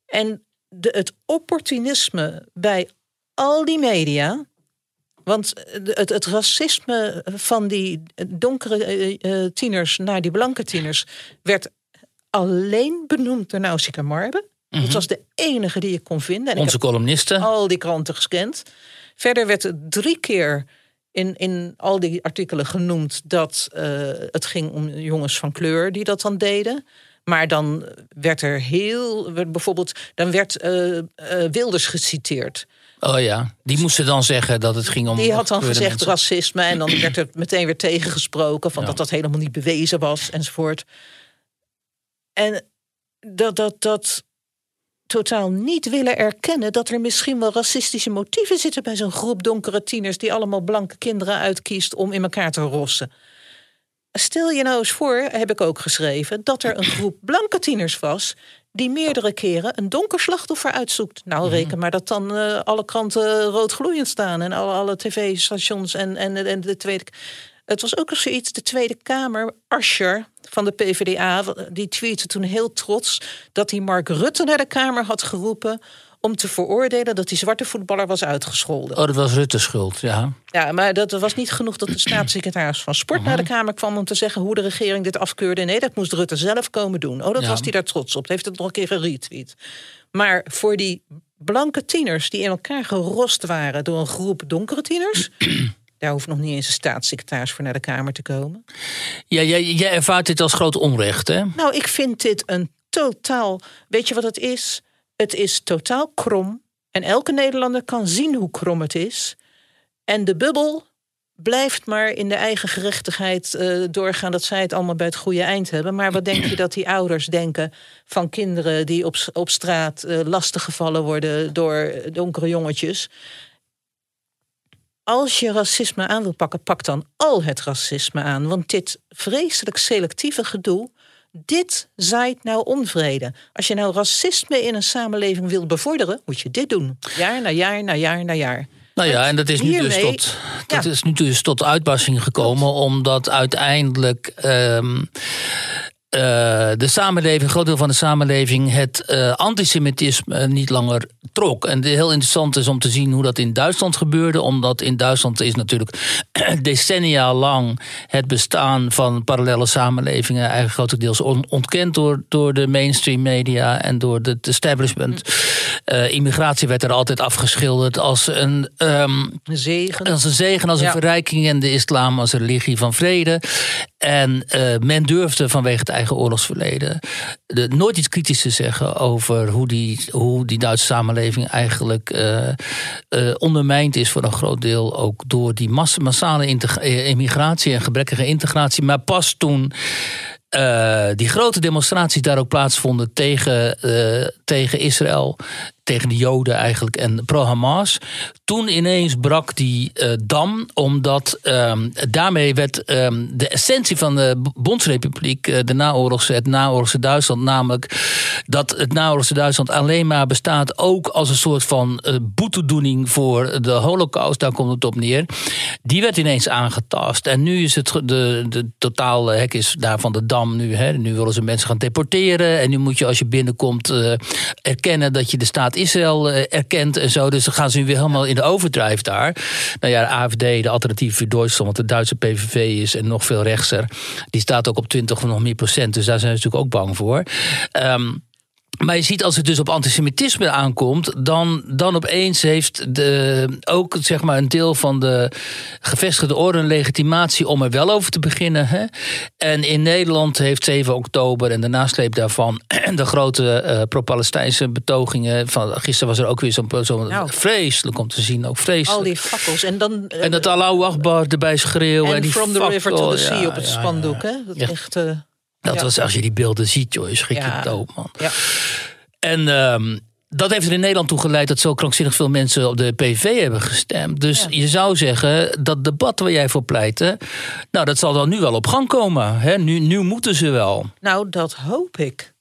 En de, het opportunisme bij al die media. Want het, het racisme van die donkere eh, eh, tieners naar die blanke tieners werd alleen benoemd door Nausicaa Marbe. Dat mhm. was de enige die je kon vinden. En Onze columnisten. Al die kranten gescand. Verder werd het drie keer in, in al die artikelen genoemd dat uh, het ging om jongens van kleur die dat dan deden. Maar dan werd er heel, bijvoorbeeld, dan werd uh, uh, Wilders geciteerd. Oh ja, die moesten dan zeggen dat het ging om. Die had dan gezegd racisme en dan werd er meteen weer tegengesproken van dat dat helemaal niet bewezen was enzovoort. En dat, dat, dat totaal niet willen erkennen dat er misschien wel racistische motieven zitten bij zo'n groep donkere tieners die allemaal blanke kinderen uitkiest om in elkaar te rossen. Stel je nou eens voor, heb ik ook geschreven, dat er een groep blanke tieners was die meerdere keren een donker slachtoffer uitzoekt. Nou, mhm. reken maar dat dan uh, alle kranten rood gloeiend staan en alle, alle tv-stations en, en, en de Tweede. Het was ook nog zoiets, de Tweede Kamer, Ascher van de PvdA, die tweette toen heel trots dat hij Mark Rutte naar de Kamer had geroepen om te veroordelen dat die zwarte voetballer was uitgescholden. Oh, dat was Rutte's schuld, ja. Ja, maar dat was niet genoeg dat de staatssecretaris van Sport naar de mhm. Kamer kwam om te zeggen hoe de regering dit afkeurde. Nee, dat moest Rutte zelf komen doen. Oh, dat was hij daar trots op. heeft het nog een keer geretweet. Maar voor die blanke tieners die in elkaar gerost waren door een groep donkere tieners. <clears throat> Daar hoeft nog niet eens een staatssecretaris voor naar de Kamer te komen. Ja, jij, jij ervaart dit als groot onrecht, hè? Nou, ik vind dit een totaal. Weet je wat het is? Het is totaal krom. En elke Nederlander kan zien hoe krom het is. En de bubbel blijft maar in de eigen gerechtigheid uh, doorgaan dat zij het allemaal bij het goede eind hebben. Maar wat denk je dat die ouders denken van kinderen die op, op straat uh, lastiggevallen worden door donkere jongetjes? Als je racisme aan wil pakken, pak dan al het racisme aan. Want dit vreselijk selectieve gedoe dit zaait nou onvrede. Als je nou racisme in een samenleving wilt bevorderen, moet je dit doen. Jaar na jaar na jaar na jaar. Nou ja, en dat is nu dus tot, dat is nu dus tot uitbarsting gekomen, omdat uiteindelijk ehm, de samenleving, een groot deel van de samenleving, het uh, antisemitisme niet langer trok. En heel interessant is om te zien hoe dat in Duitsland gebeurde. Omdat in Duitsland is natuurlijk <clears throat> decennia lang het bestaan van parallele samenlevingen eigenlijk grotendeels ontkend door, door de mainstream media en door het establishment. Uh, immigratie werd er altijd afgeschilderd als een, um, zegen. Als een zegen, als een verrijking en de islam als een religie van vrede. En men durfde vanwege het eigen oorlogsverleden. De, nooit iets kritisch te zeggen over hoe die, hoe die Duitse samenleving eigenlijk uh, uh, ondermijnd is voor een groot deel. Ook door die massale eh, immigratie en gebrekkige integratie. Maar pas toen die grote demonstraties daar ook plaatsvonden tegen, tegen Israël tegen de Joden eigenlijk en pro-Hamas. Toen ineens brak die uh, dam, omdat um, daarmee werd um, de essentie van de Bondsrepubliek, uh, de naoorlogse, het naoorlogse Duitsland, namelijk dat het naoorlogse Duitsland alleen maar bestaat ook als een soort van uh, boetedoening voor de Holocaust, daar komt het op neer. Die werd ineens aangetast. En nu is het de, de totale hek is daar van de dam nu. Hè. Nu willen ze mensen gaan deporteren. En nu moet je als je binnenkomt erkennen dat je de staat Israël eh, erkent en zo. Dus dan gaan ze nu weer helemaal in de overdrijf daar. Nou ja, de AFD, de Alternatieve voor Duitsland, want de Duitse PVV is en nog veel rechtser. Die staat ook op 20 of nog meer procent. Dus daar zijn ze natuurlijk ook bang voor. Um, maar je ziet als het dus op antisemitisme aankomt, dan, dan opeens heeft de, ook zeg maar, een deel van de gevestigde orde een legitimatie om er wel over te beginnen. Hè? En in Nederland heeft 7 oktober en de nasleep daarvan <clears throat> de grote uh, pro-Palestijnse betogingen. Van, gisteren was er ook weer zo'n zo nou, vreselijk om te zien, ook vreselijk. Al die fakkels en dan. Uh, en dat Allahu Akbar erbij schreeuwen. En, die From the River to the Sea ja, op het ja, spandoek. ja. Hè? Dat echt. Uh, dat ja. was als je die beelden ziet, joh, schrik je Ja. dood, man. Ja. En ehm, dat heeft er in Nederland toe geleid dat zo krankzinnig veel mensen op de PV hebben gestemd. Dus Ja. je zou zeggen, dat debat waar jij voor pleitte, nou, dat zal dan nu wel op gang komen. Hè? Nu, nu moeten ze wel. Nou, dat hoop ik.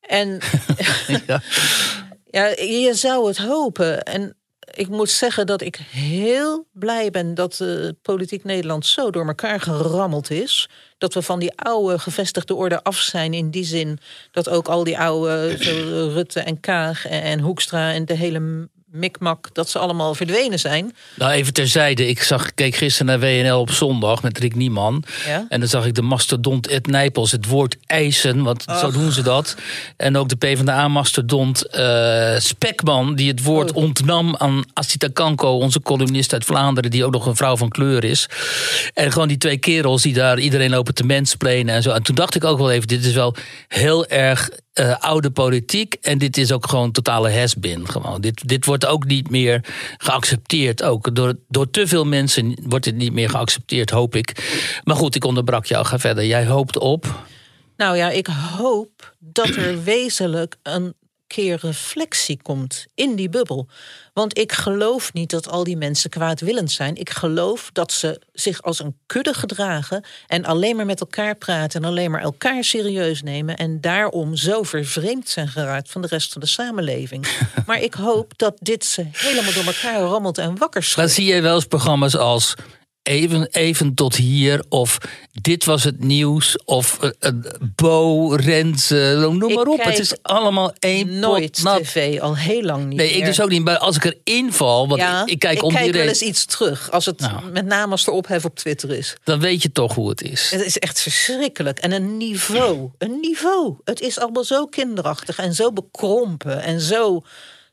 En <laughs> Ja. <laughs> ja, je zou het hopen. En ik moet zeggen dat ik heel blij ben dat de politiek Nederland zo door elkaar gerammeld is. Dat we van die oude gevestigde orde af zijn. In die zin dat ook al die oude zo Rutte en Kaag en, en Hoekstra en de hele mikmak, dat ze allemaal verdwenen zijn. Nou, even terzijde. Ik zag, keek gisteren naar WNL op zondag met Rick Nieman. Ja? En dan zag ik de mastodont Ed Nijpels het woord eisen, want zo doen ze dat. En ook de PvdA-mastodont eh Spekman, die het woord Oh. ontnam aan Astita Kanko, onze columnist uit Vlaanderen, die ook nog een vrouw van kleur is. En gewoon die twee kerels die daar iedereen lopen te mensplenen en zo. En toen dacht ik ook wel even, dit is wel heel erg eh, oude politiek. En dit is ook gewoon totale has-been. Gewoon. Dit, dit wordt ook niet meer geaccepteerd. Ook door, door te veel mensen wordt dit niet meer geaccepteerd, hoop ik. Maar goed, ik onderbrak jou. Ga verder. Jij hoopt op. Nou ja, ik hoop dat er <clears throat> wezenlijk een keer reflectie komt in die bubbel. Want ik geloof niet dat al die mensen kwaadwillend zijn. Ik geloof dat ze zich als een kudde gedragen en alleen maar met elkaar praten en alleen maar elkaar serieus nemen en daarom zo vervreemd zijn geraakt van de rest van de samenleving. <laughs> maar ik hoop dat dit ze helemaal door elkaar rammelt en wakker Dan schudt. zie je wel eens programma's als even, even tot hier. Of dit was het nieuws. Of uh, uh, Bo, Renze, noem Ik maar op. kijk Het is allemaal één Nooit pot nat. tv, al heel lang niet Nee, ik dus ook niet. Maar als ik erin val, want ja, ik, ik kijk om die wel eens iets terug. Als het, Nou. met name als er ophef op Twitter is. dan weet je toch hoe het is. Het is echt verschrikkelijk. En een niveau. Een niveau. Het is allemaal zo kinderachtig en zo bekrompen. En zo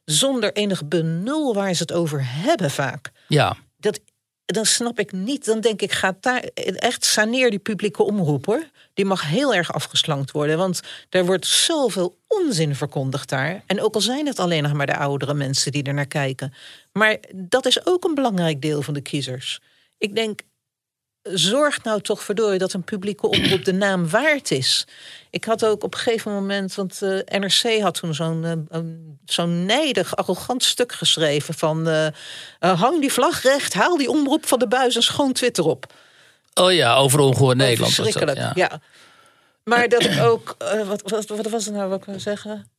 zonder enig benul waar ze het over hebben vaak. Ja. Dat, dan snap ik niet. Dan denk ik, ga daar echt saneer die publieke omroep hoor. Die mag heel erg afgeslankt worden. Want er wordt zoveel onzin verkondigd daar. En ook al zijn het alleen nog maar de oudere mensen die er naar kijken. Maar dat is ook een belangrijk deel van de kiezers. Ik denk, zorg nou toch voor dat een publieke omroep de naam waard is. Ik had ook op een gegeven moment, want uh, NRC had toen zo'n uh, um, zo'n nijdig, arrogant stuk geschreven van uh, hang die vlag recht, haal die omroep van de buis en schoon Twitter op. Oh ja, over ongehoord Nederland. Verschrikkelijk, dat, ja. ja. Maar dat ik ook, wat, wat, wat was het nou wat ik wil zeggen?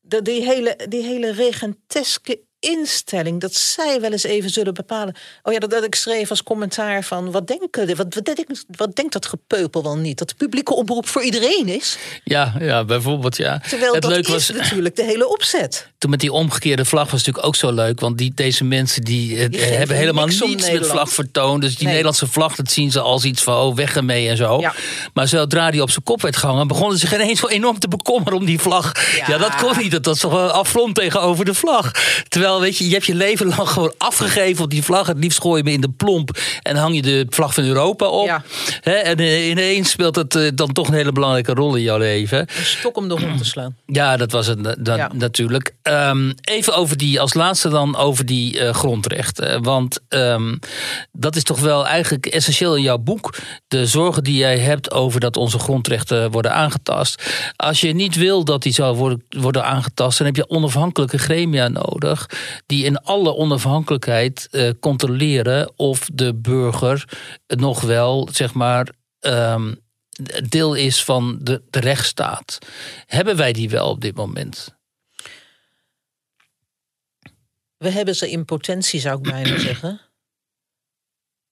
De, die, hele, die hele regenteske instelling dat zij wel eens even zullen bepalen. Oh ja, dat, dat ik schreef als commentaar van wat denken, wat, wat, wat, wat denkt dat gepeupel wel niet? Dat de publieke oproep voor iedereen is. Ja, ja bijvoorbeeld ja. Terwijl het dat leuk was, natuurlijk de hele opzet. Toen met die omgekeerde vlag was natuurlijk ook zo leuk, want die, deze mensen die, die hebben helemaal niets, niets met vlag vertoond. Dus die nee. Nederlandse vlag, dat zien ze als iets van oh weg ermee en zo. Ja. Maar zodra die op zijn kop werd gehangen, begonnen ze ineens zo enorm te bekommeren om die vlag. Ja, ja dat kon niet. Dat was toch een affront tegenover de vlag. Terwijl weet je, je hebt je leven lang <laughs> gewoon afgegeven op die vlag. Het liefst gooi je me in de plomp en hang je de vlag van Europa op. Ja. He, en ineens speelt het uh, dan toch een hele belangrijke rol in jouw leven. Een stok om de hond te slaan. Ja, dat was het dat, ja. natuurlijk. Um, even over die, als laatste dan over die uh, grondrechten. Want um, dat is toch wel eigenlijk essentieel in jouw boek. De zorgen die jij hebt over dat onze grondrechten worden aangetast. Als je niet wil dat die zou worden, worden aangetast, dan heb je onafhankelijke gremia nodig. Die in alle onafhankelijkheid uh, controleren of de burger nog wel, zeg maar. Um, deel is van de, de rechtsstaat. Hebben wij die wel op dit moment? We hebben ze in potentie, zou ik bijna <clears throat> zeggen.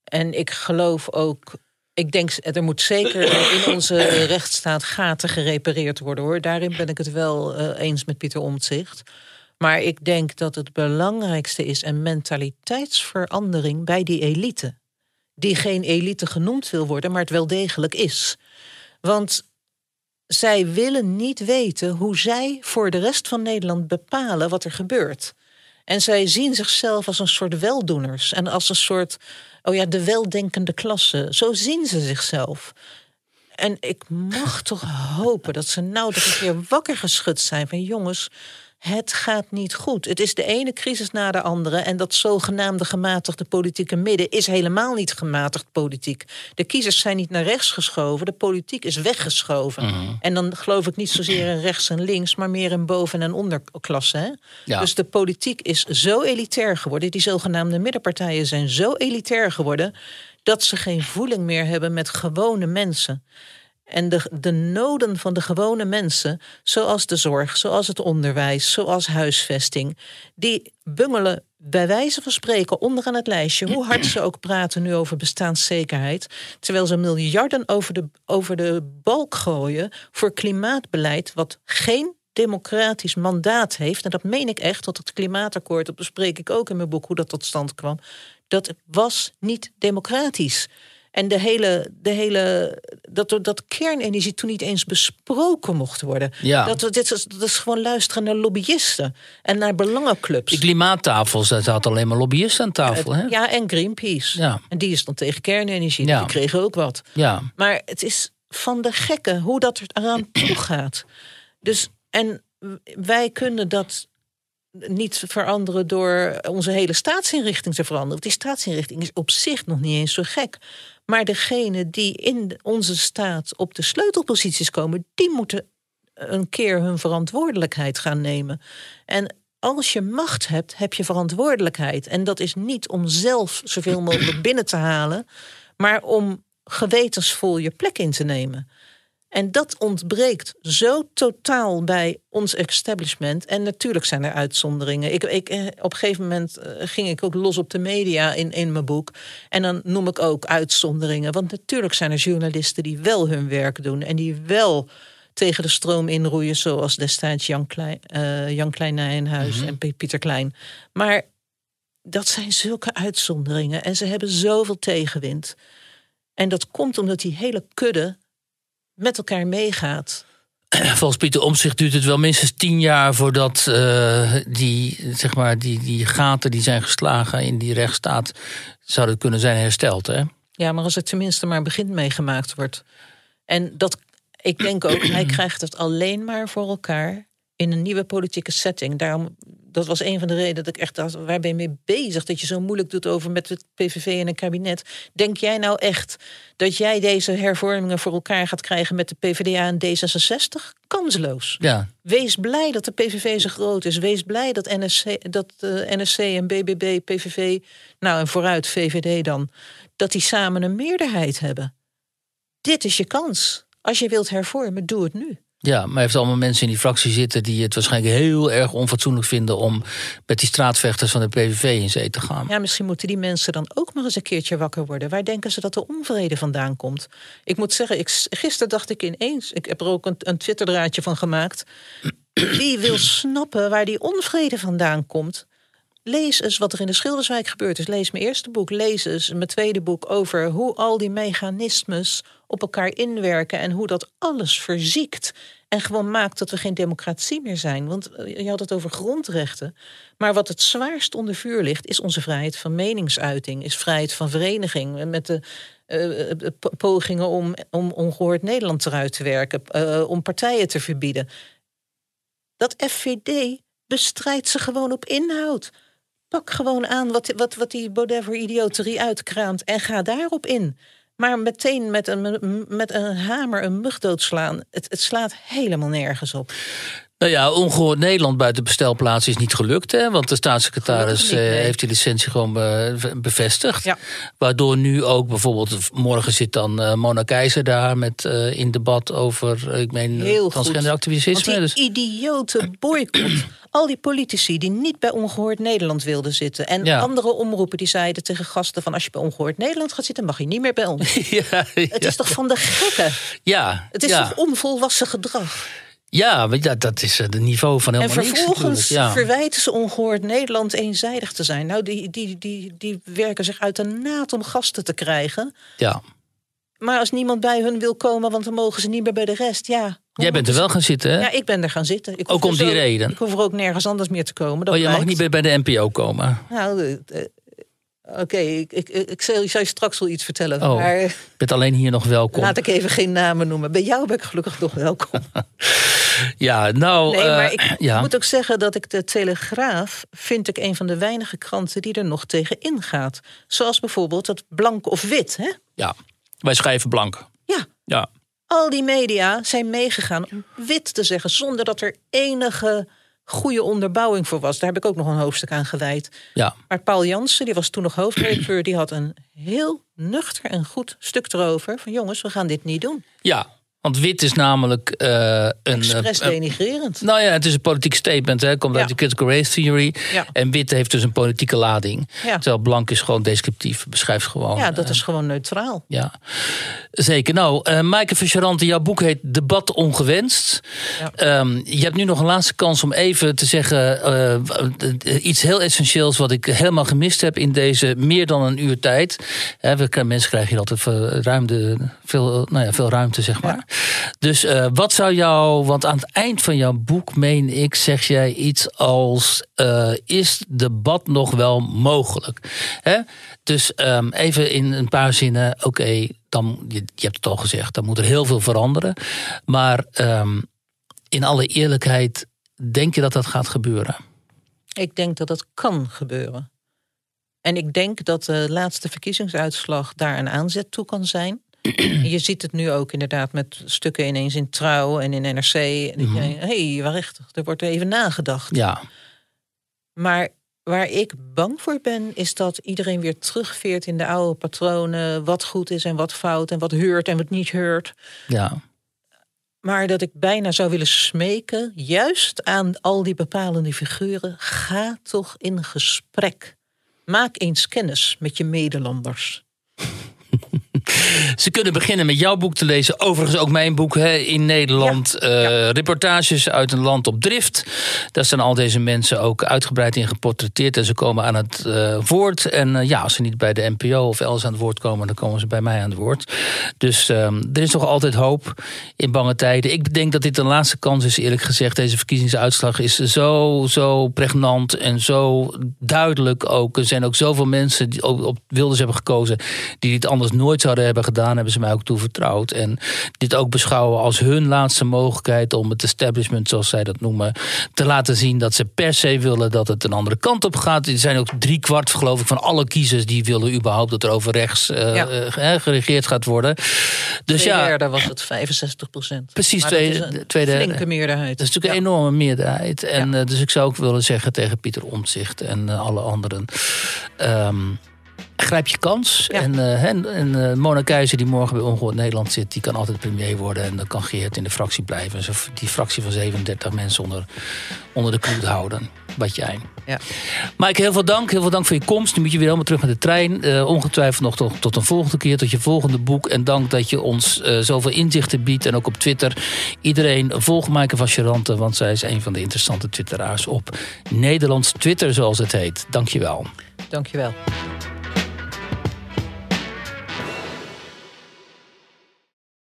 En ik geloof ook. Ik denk, er moet zeker in onze rechtsstaat gaten gerepareerd worden hoor. Daarin ben ik het wel uh, eens met Pieter Omtzigt. Maar ik denk dat het belangrijkste is een mentaliteitsverandering bij die elite. Die geen elite genoemd wil worden, maar het wel degelijk is. Want zij willen niet weten hoe zij voor de rest van Nederland bepalen wat er gebeurt. En zij zien zichzelf als een soort weldoeners en als een soort, oh ja, de weldenkende klasse. Zo zien ze zichzelf. En ik mag toch hopen dat ze nou toch een keer wakker geschud zijn van jongens, het gaat niet goed. Het is de ene crisis na de andere. En dat zogenaamde gematigde politieke midden is helemaal niet gematigd politiek. De kiezers zijn niet naar rechts geschoven. De politiek is weggeschoven. Mhm. En dan geloof ik niet zozeer in rechts en links, maar meer in boven- en onderklasse. Hè? Ja. Dus de politiek is zo elitair geworden. Die zogenaamde middenpartijen zijn zo elitair geworden. dat ze geen voeling meer hebben met gewone mensen. En de, de noden van de gewone mensen, zoals de zorg, zoals het onderwijs, zoals huisvesting, die bungelen bij wijze van spreken onderaan het lijstje, hoe hard ze ook praten nu over bestaanszekerheid, terwijl ze miljarden over de, over de balk gooien voor klimaatbeleid, wat geen democratisch mandaat heeft. En dat meen ik echt, want het klimaatakkoord, dat bespreek ik ook in mijn boek, hoe dat tot stand kwam. Dat was niet democratisch. En de hele, de hele dat, dat kernenergie toen niet eens besproken mocht worden. Ja. Dat, dit is, dat is gewoon luisteren naar lobbyisten en naar belangenclubs. Die klimaattafels, daar zaten alleen maar lobbyisten aan tafel. Hè? Ja, en Greenpeace. Ja. En die is dan tegen kernenergie. Ja. Die kregen ook wat. Ja. Maar het is van de gekken hoe dat er eraan toe <clears throat> gaat. Dus, en wij kunnen dat niet veranderen door onze hele staatsinrichting te veranderen. Want die staatsinrichting is op zich nog niet eens zo gek. Maar degenen die in onze staat op de sleutelposities komen, die moeten een keer hun verantwoordelijkheid gaan nemen. En als je macht hebt, heb je verantwoordelijkheid. En dat is niet om zelf zoveel mogelijk binnen te halen, maar om gewetensvol je plek in te nemen. En dat ontbreekt zo totaal bij ons establishment. En natuurlijk zijn er uitzonderingen. Ik, ik, eh, op een gegeven moment eh, ging ik ook los op de media in, in mijn boek. En dan noem ik ook uitzonderingen. Want natuurlijk zijn er journalisten die wel hun werk doen. En die wel tegen de stroom inroeien. Zoals destijds Jan, Klein, eh, Jan Klein Nijenhuis en Pieter Klein. Maar dat zijn zulke uitzonderingen. En ze hebben zoveel tegenwind. En dat komt omdat die hele kudde met elkaar meegaat. <clears throat> Volgens Pieter Omtzigt duurt het wel minstens tien jaar voordat eh, die, zeg maar, die, die gaten die zijn geslagen in die rechtsstaat zouden kunnen zijn hersteld. Hè? Ja, maar als er tenminste maar begin meegemaakt wordt. En dat, ik denk ook, hij <clears throat> krijgt het alleen maar voor elkaar in een nieuwe politieke setting. Daarom, dat was een van de redenen dat ik echt dacht, waar ben je mee bezig? Dat je zo moeilijk doet over met het PVV en een kabinet. Denk jij nou echt dat jij deze hervormingen voor elkaar gaat krijgen met de PvdA en D66? Kansloos. Ja, Wees blij dat de PVV zo groot is. Wees blij dat NSC, dat, eh, NSC en BBB, PVV, nou en vooruit VVD dan, dat die samen een meerderheid hebben. Dit is je kans. Als je wilt hervormen, doe het nu. Ja, maar heeft allemaal mensen in die fractie zitten die het waarschijnlijk heel erg onfatsoenlijk vinden om met die straatvechters van de PVV in zee te gaan. Ja, misschien moeten die mensen dan ook maar eens een keertje wakker worden. Waar denken ze dat de onvrede vandaan komt? Ik moet zeggen, ik, gisteren dacht ik ineens, ik heb er ook een, een Twitterdraadje van gemaakt. Wie wil snappen waar die onvrede vandaan komt? Lees eens wat er in de Schilderswijk gebeurd is. Lees mijn eerste boek. Lees eens mijn tweede boek over hoe al die mechanismes op elkaar inwerken en hoe dat alles verziekt. En gewoon maakt dat we geen democratie meer zijn. Want eh, je had het over grondrechten. Maar wat het zwaarst onder vuur ligt, is onze vrijheid van meningsuiting, is vrijheid van vereniging. Met de eh, eh, pogingen om, om ongehoord Nederland eruit te werken, eh, om partijen te verbieden. Dat FVD bestrijdt ze gewoon op inhoud. Pak gewoon aan wat, wat, wat die Baudet voor idioterie uitkraamt en ga daarop in. Maar meteen met een, met een hamer een mug doodslaan, het, het slaat helemaal nergens op. Nou ja, ongehoord Nederland buiten bestelplaats is niet gelukt. Hè? Want de staatssecretaris niet, eh, nee. heeft die licentie gewoon be- bevestigd. Ja. Waardoor nu ook bijvoorbeeld, morgen zit dan eh, Mona Keizer daar met eh, in debat over, eh, ik meen, Heel goed. transgender activisme. Want Dus, idiote boycott. <clears throat> Al die politici die niet bij Ongehoord Nederland wilden zitten. En Ja. andere omroepen die zeiden tegen gasten van... als je bij Ongehoord Nederland gaat zitten, mag je niet meer bij ons. <laughs> ja, Het is toch van de gekken? ja, Het is toch onvolwassen gedrag? Ja, ja, dat is het niveau van En helemaal niks vervolgens natuurlijk. Ja. verwijten ze ongehoord Nederland eenzijdig te zijn. Nou, die, die, die, die werken zich uit de naad om gasten te krijgen. ja. Maar als niemand bij hun wil komen, want dan mogen ze niet meer bij de rest. Ja, Jij bent er wel gaan zitten, hè? Ja, ik ben er gaan zitten. Ik Ook om er die zo- reden? Ik hoef er ook nergens anders meer te komen. Dat Oh, je mag niet bij bij de NPO komen. Nou, eh, eh, oké, ik, ik, ik, ik zal je straks wel iets vertellen. Oh. Maar Je bent alleen hier nog welkom. laat ik even geen namen noemen. Bij jou ben ik gelukkig nog welkom. <laughs> Ja, nou... Nee, eh, maar ik <clears throat> ja. moet ook zeggen dat ik de Telegraaf... vind ik een van de weinige kranten die er nog tegen ingaat. Zoals bijvoorbeeld het blank of wit. Hè? ja, wij schrijven blank. Ja, Ja, al die media zijn meegegaan om wit te zeggen... zonder dat er enige goede onderbouwing voor was. Daar heb ik ook nog een hoofdstuk aan gewijd. ja. Maar Paul Jansen, die was toen nog hoofdredacteur... die had een heel nuchter en goed stuk erover... van jongens, we gaan dit niet doen. ja. Want wit is namelijk eh, een... Expres eh, nou ja, het is een politiek statement. Hè. Het komt Ja. uit de critical race theory. Ja. En wit heeft dus een politieke lading. Ja. Terwijl blank is gewoon descriptief. Beschrijft gewoon... Ja, dat eh, is gewoon neutraal. Ja, zeker. Nou, Maaike Fischerante, jouw boek heet Debat Ongewenst. Ja. Ehm, je hebt nu nog een laatste kans om even te zeggen... iets heel essentieels wat ik helemaal gemist heb... in deze meer dan een uur tijd. We, mensen krijgen hier altijd veel ruimte, veel, nou ja, veel ruimte, zeg maar. Dus eh, wat zou jou... Want aan het eind van jouw boek, meen ik, zeg jij iets als... eh, is debat nog wel mogelijk? Hè? Dus ehm, even in een paar zinnen, oké, dan je, je hebt het al gezegd, dan moet er heel veel veranderen. Maar ehm, in alle eerlijkheid, denk je dat dat gaat gebeuren? Ik denk dat dat kan gebeuren. En ik denk dat de laatste verkiezingsuitslag daar een aanzet toe kan zijn. Je ziet het nu ook inderdaad met stukken ineens in Trouw en in NRC. En Mhm. Hé, hey, waarachtig, er wordt even nagedacht. Ja, Maar waar ik bang voor ben, is dat iedereen weer terugveert in de oude patronen. Wat goed is en wat fout en wat heurt en wat niet heurt. ja, Maar dat ik bijna zou willen smeken, juist aan al die bepalende figuren, ga toch in gesprek. Maak eens kennis met je medelanders. Ze kunnen beginnen met jouw boek te lezen. Overigens ook mijn boek hè, in Nederland. Eh, Reportages uit een land op drift. Daar staan al deze mensen ook uitgebreid in geportretteerd. En ze komen aan het eh, woord. En eh, ja, als ze niet bij de NPO of elders aan het woord komen... dan komen ze bij mij aan het woord. Dus ehm, er is nog altijd hoop in bange tijden. Ik denk dat dit de laatste kans is, eerlijk gezegd. Deze verkiezingsuitslag is zo, zo pregnant en zo duidelijk ook. Er zijn ook zoveel mensen die ook op Wilders hebben gekozen... die dit anders nooit zouden hebben gedaan, hebben ze mij ook toevertrouwd. En dit ook beschouwen als hun laatste mogelijkheid om het establishment, zoals zij dat noemen, te laten zien dat ze per se willen dat het een andere kant op gaat. Er zijn ook drie kwart, geloof ik, van alle kiezers die willen überhaupt dat er over rechts eh, Ja. eh, geregeerd gaat worden. Dus Twee ja, derde was het 65 procent. Precies, twee- twee derde. Flinke meerderheid. dat is natuurlijk Ja. een enorme meerderheid. En eh, dus ik zou ook willen zeggen tegen Pieter Omtzigt en alle anderen. ehm, grijp je kans. Ja. En, eh, en, en eh, Mona Keizer, die morgen bij Ongehoord Nederland zit, die kan altijd premier worden. En dan kan Geert in de fractie blijven. En die fractie van 37 mensen onder, onder de knoet houden. Wat jij. Ja. Mike, heel veel dank. Heel veel dank voor je komst. Nu moet je weer helemaal terug met de trein. Eh, ongetwijfeld nog tot, tot een volgende keer, tot je volgende boek. En dank dat je ons zoveel inzichten biedt. En ook op Twitter. Iedereen volg Maaike van Charante, want zij is een van de interessante twitteraars op Nederlands Twitter, zoals het heet. Dank je wel. Dankjewel.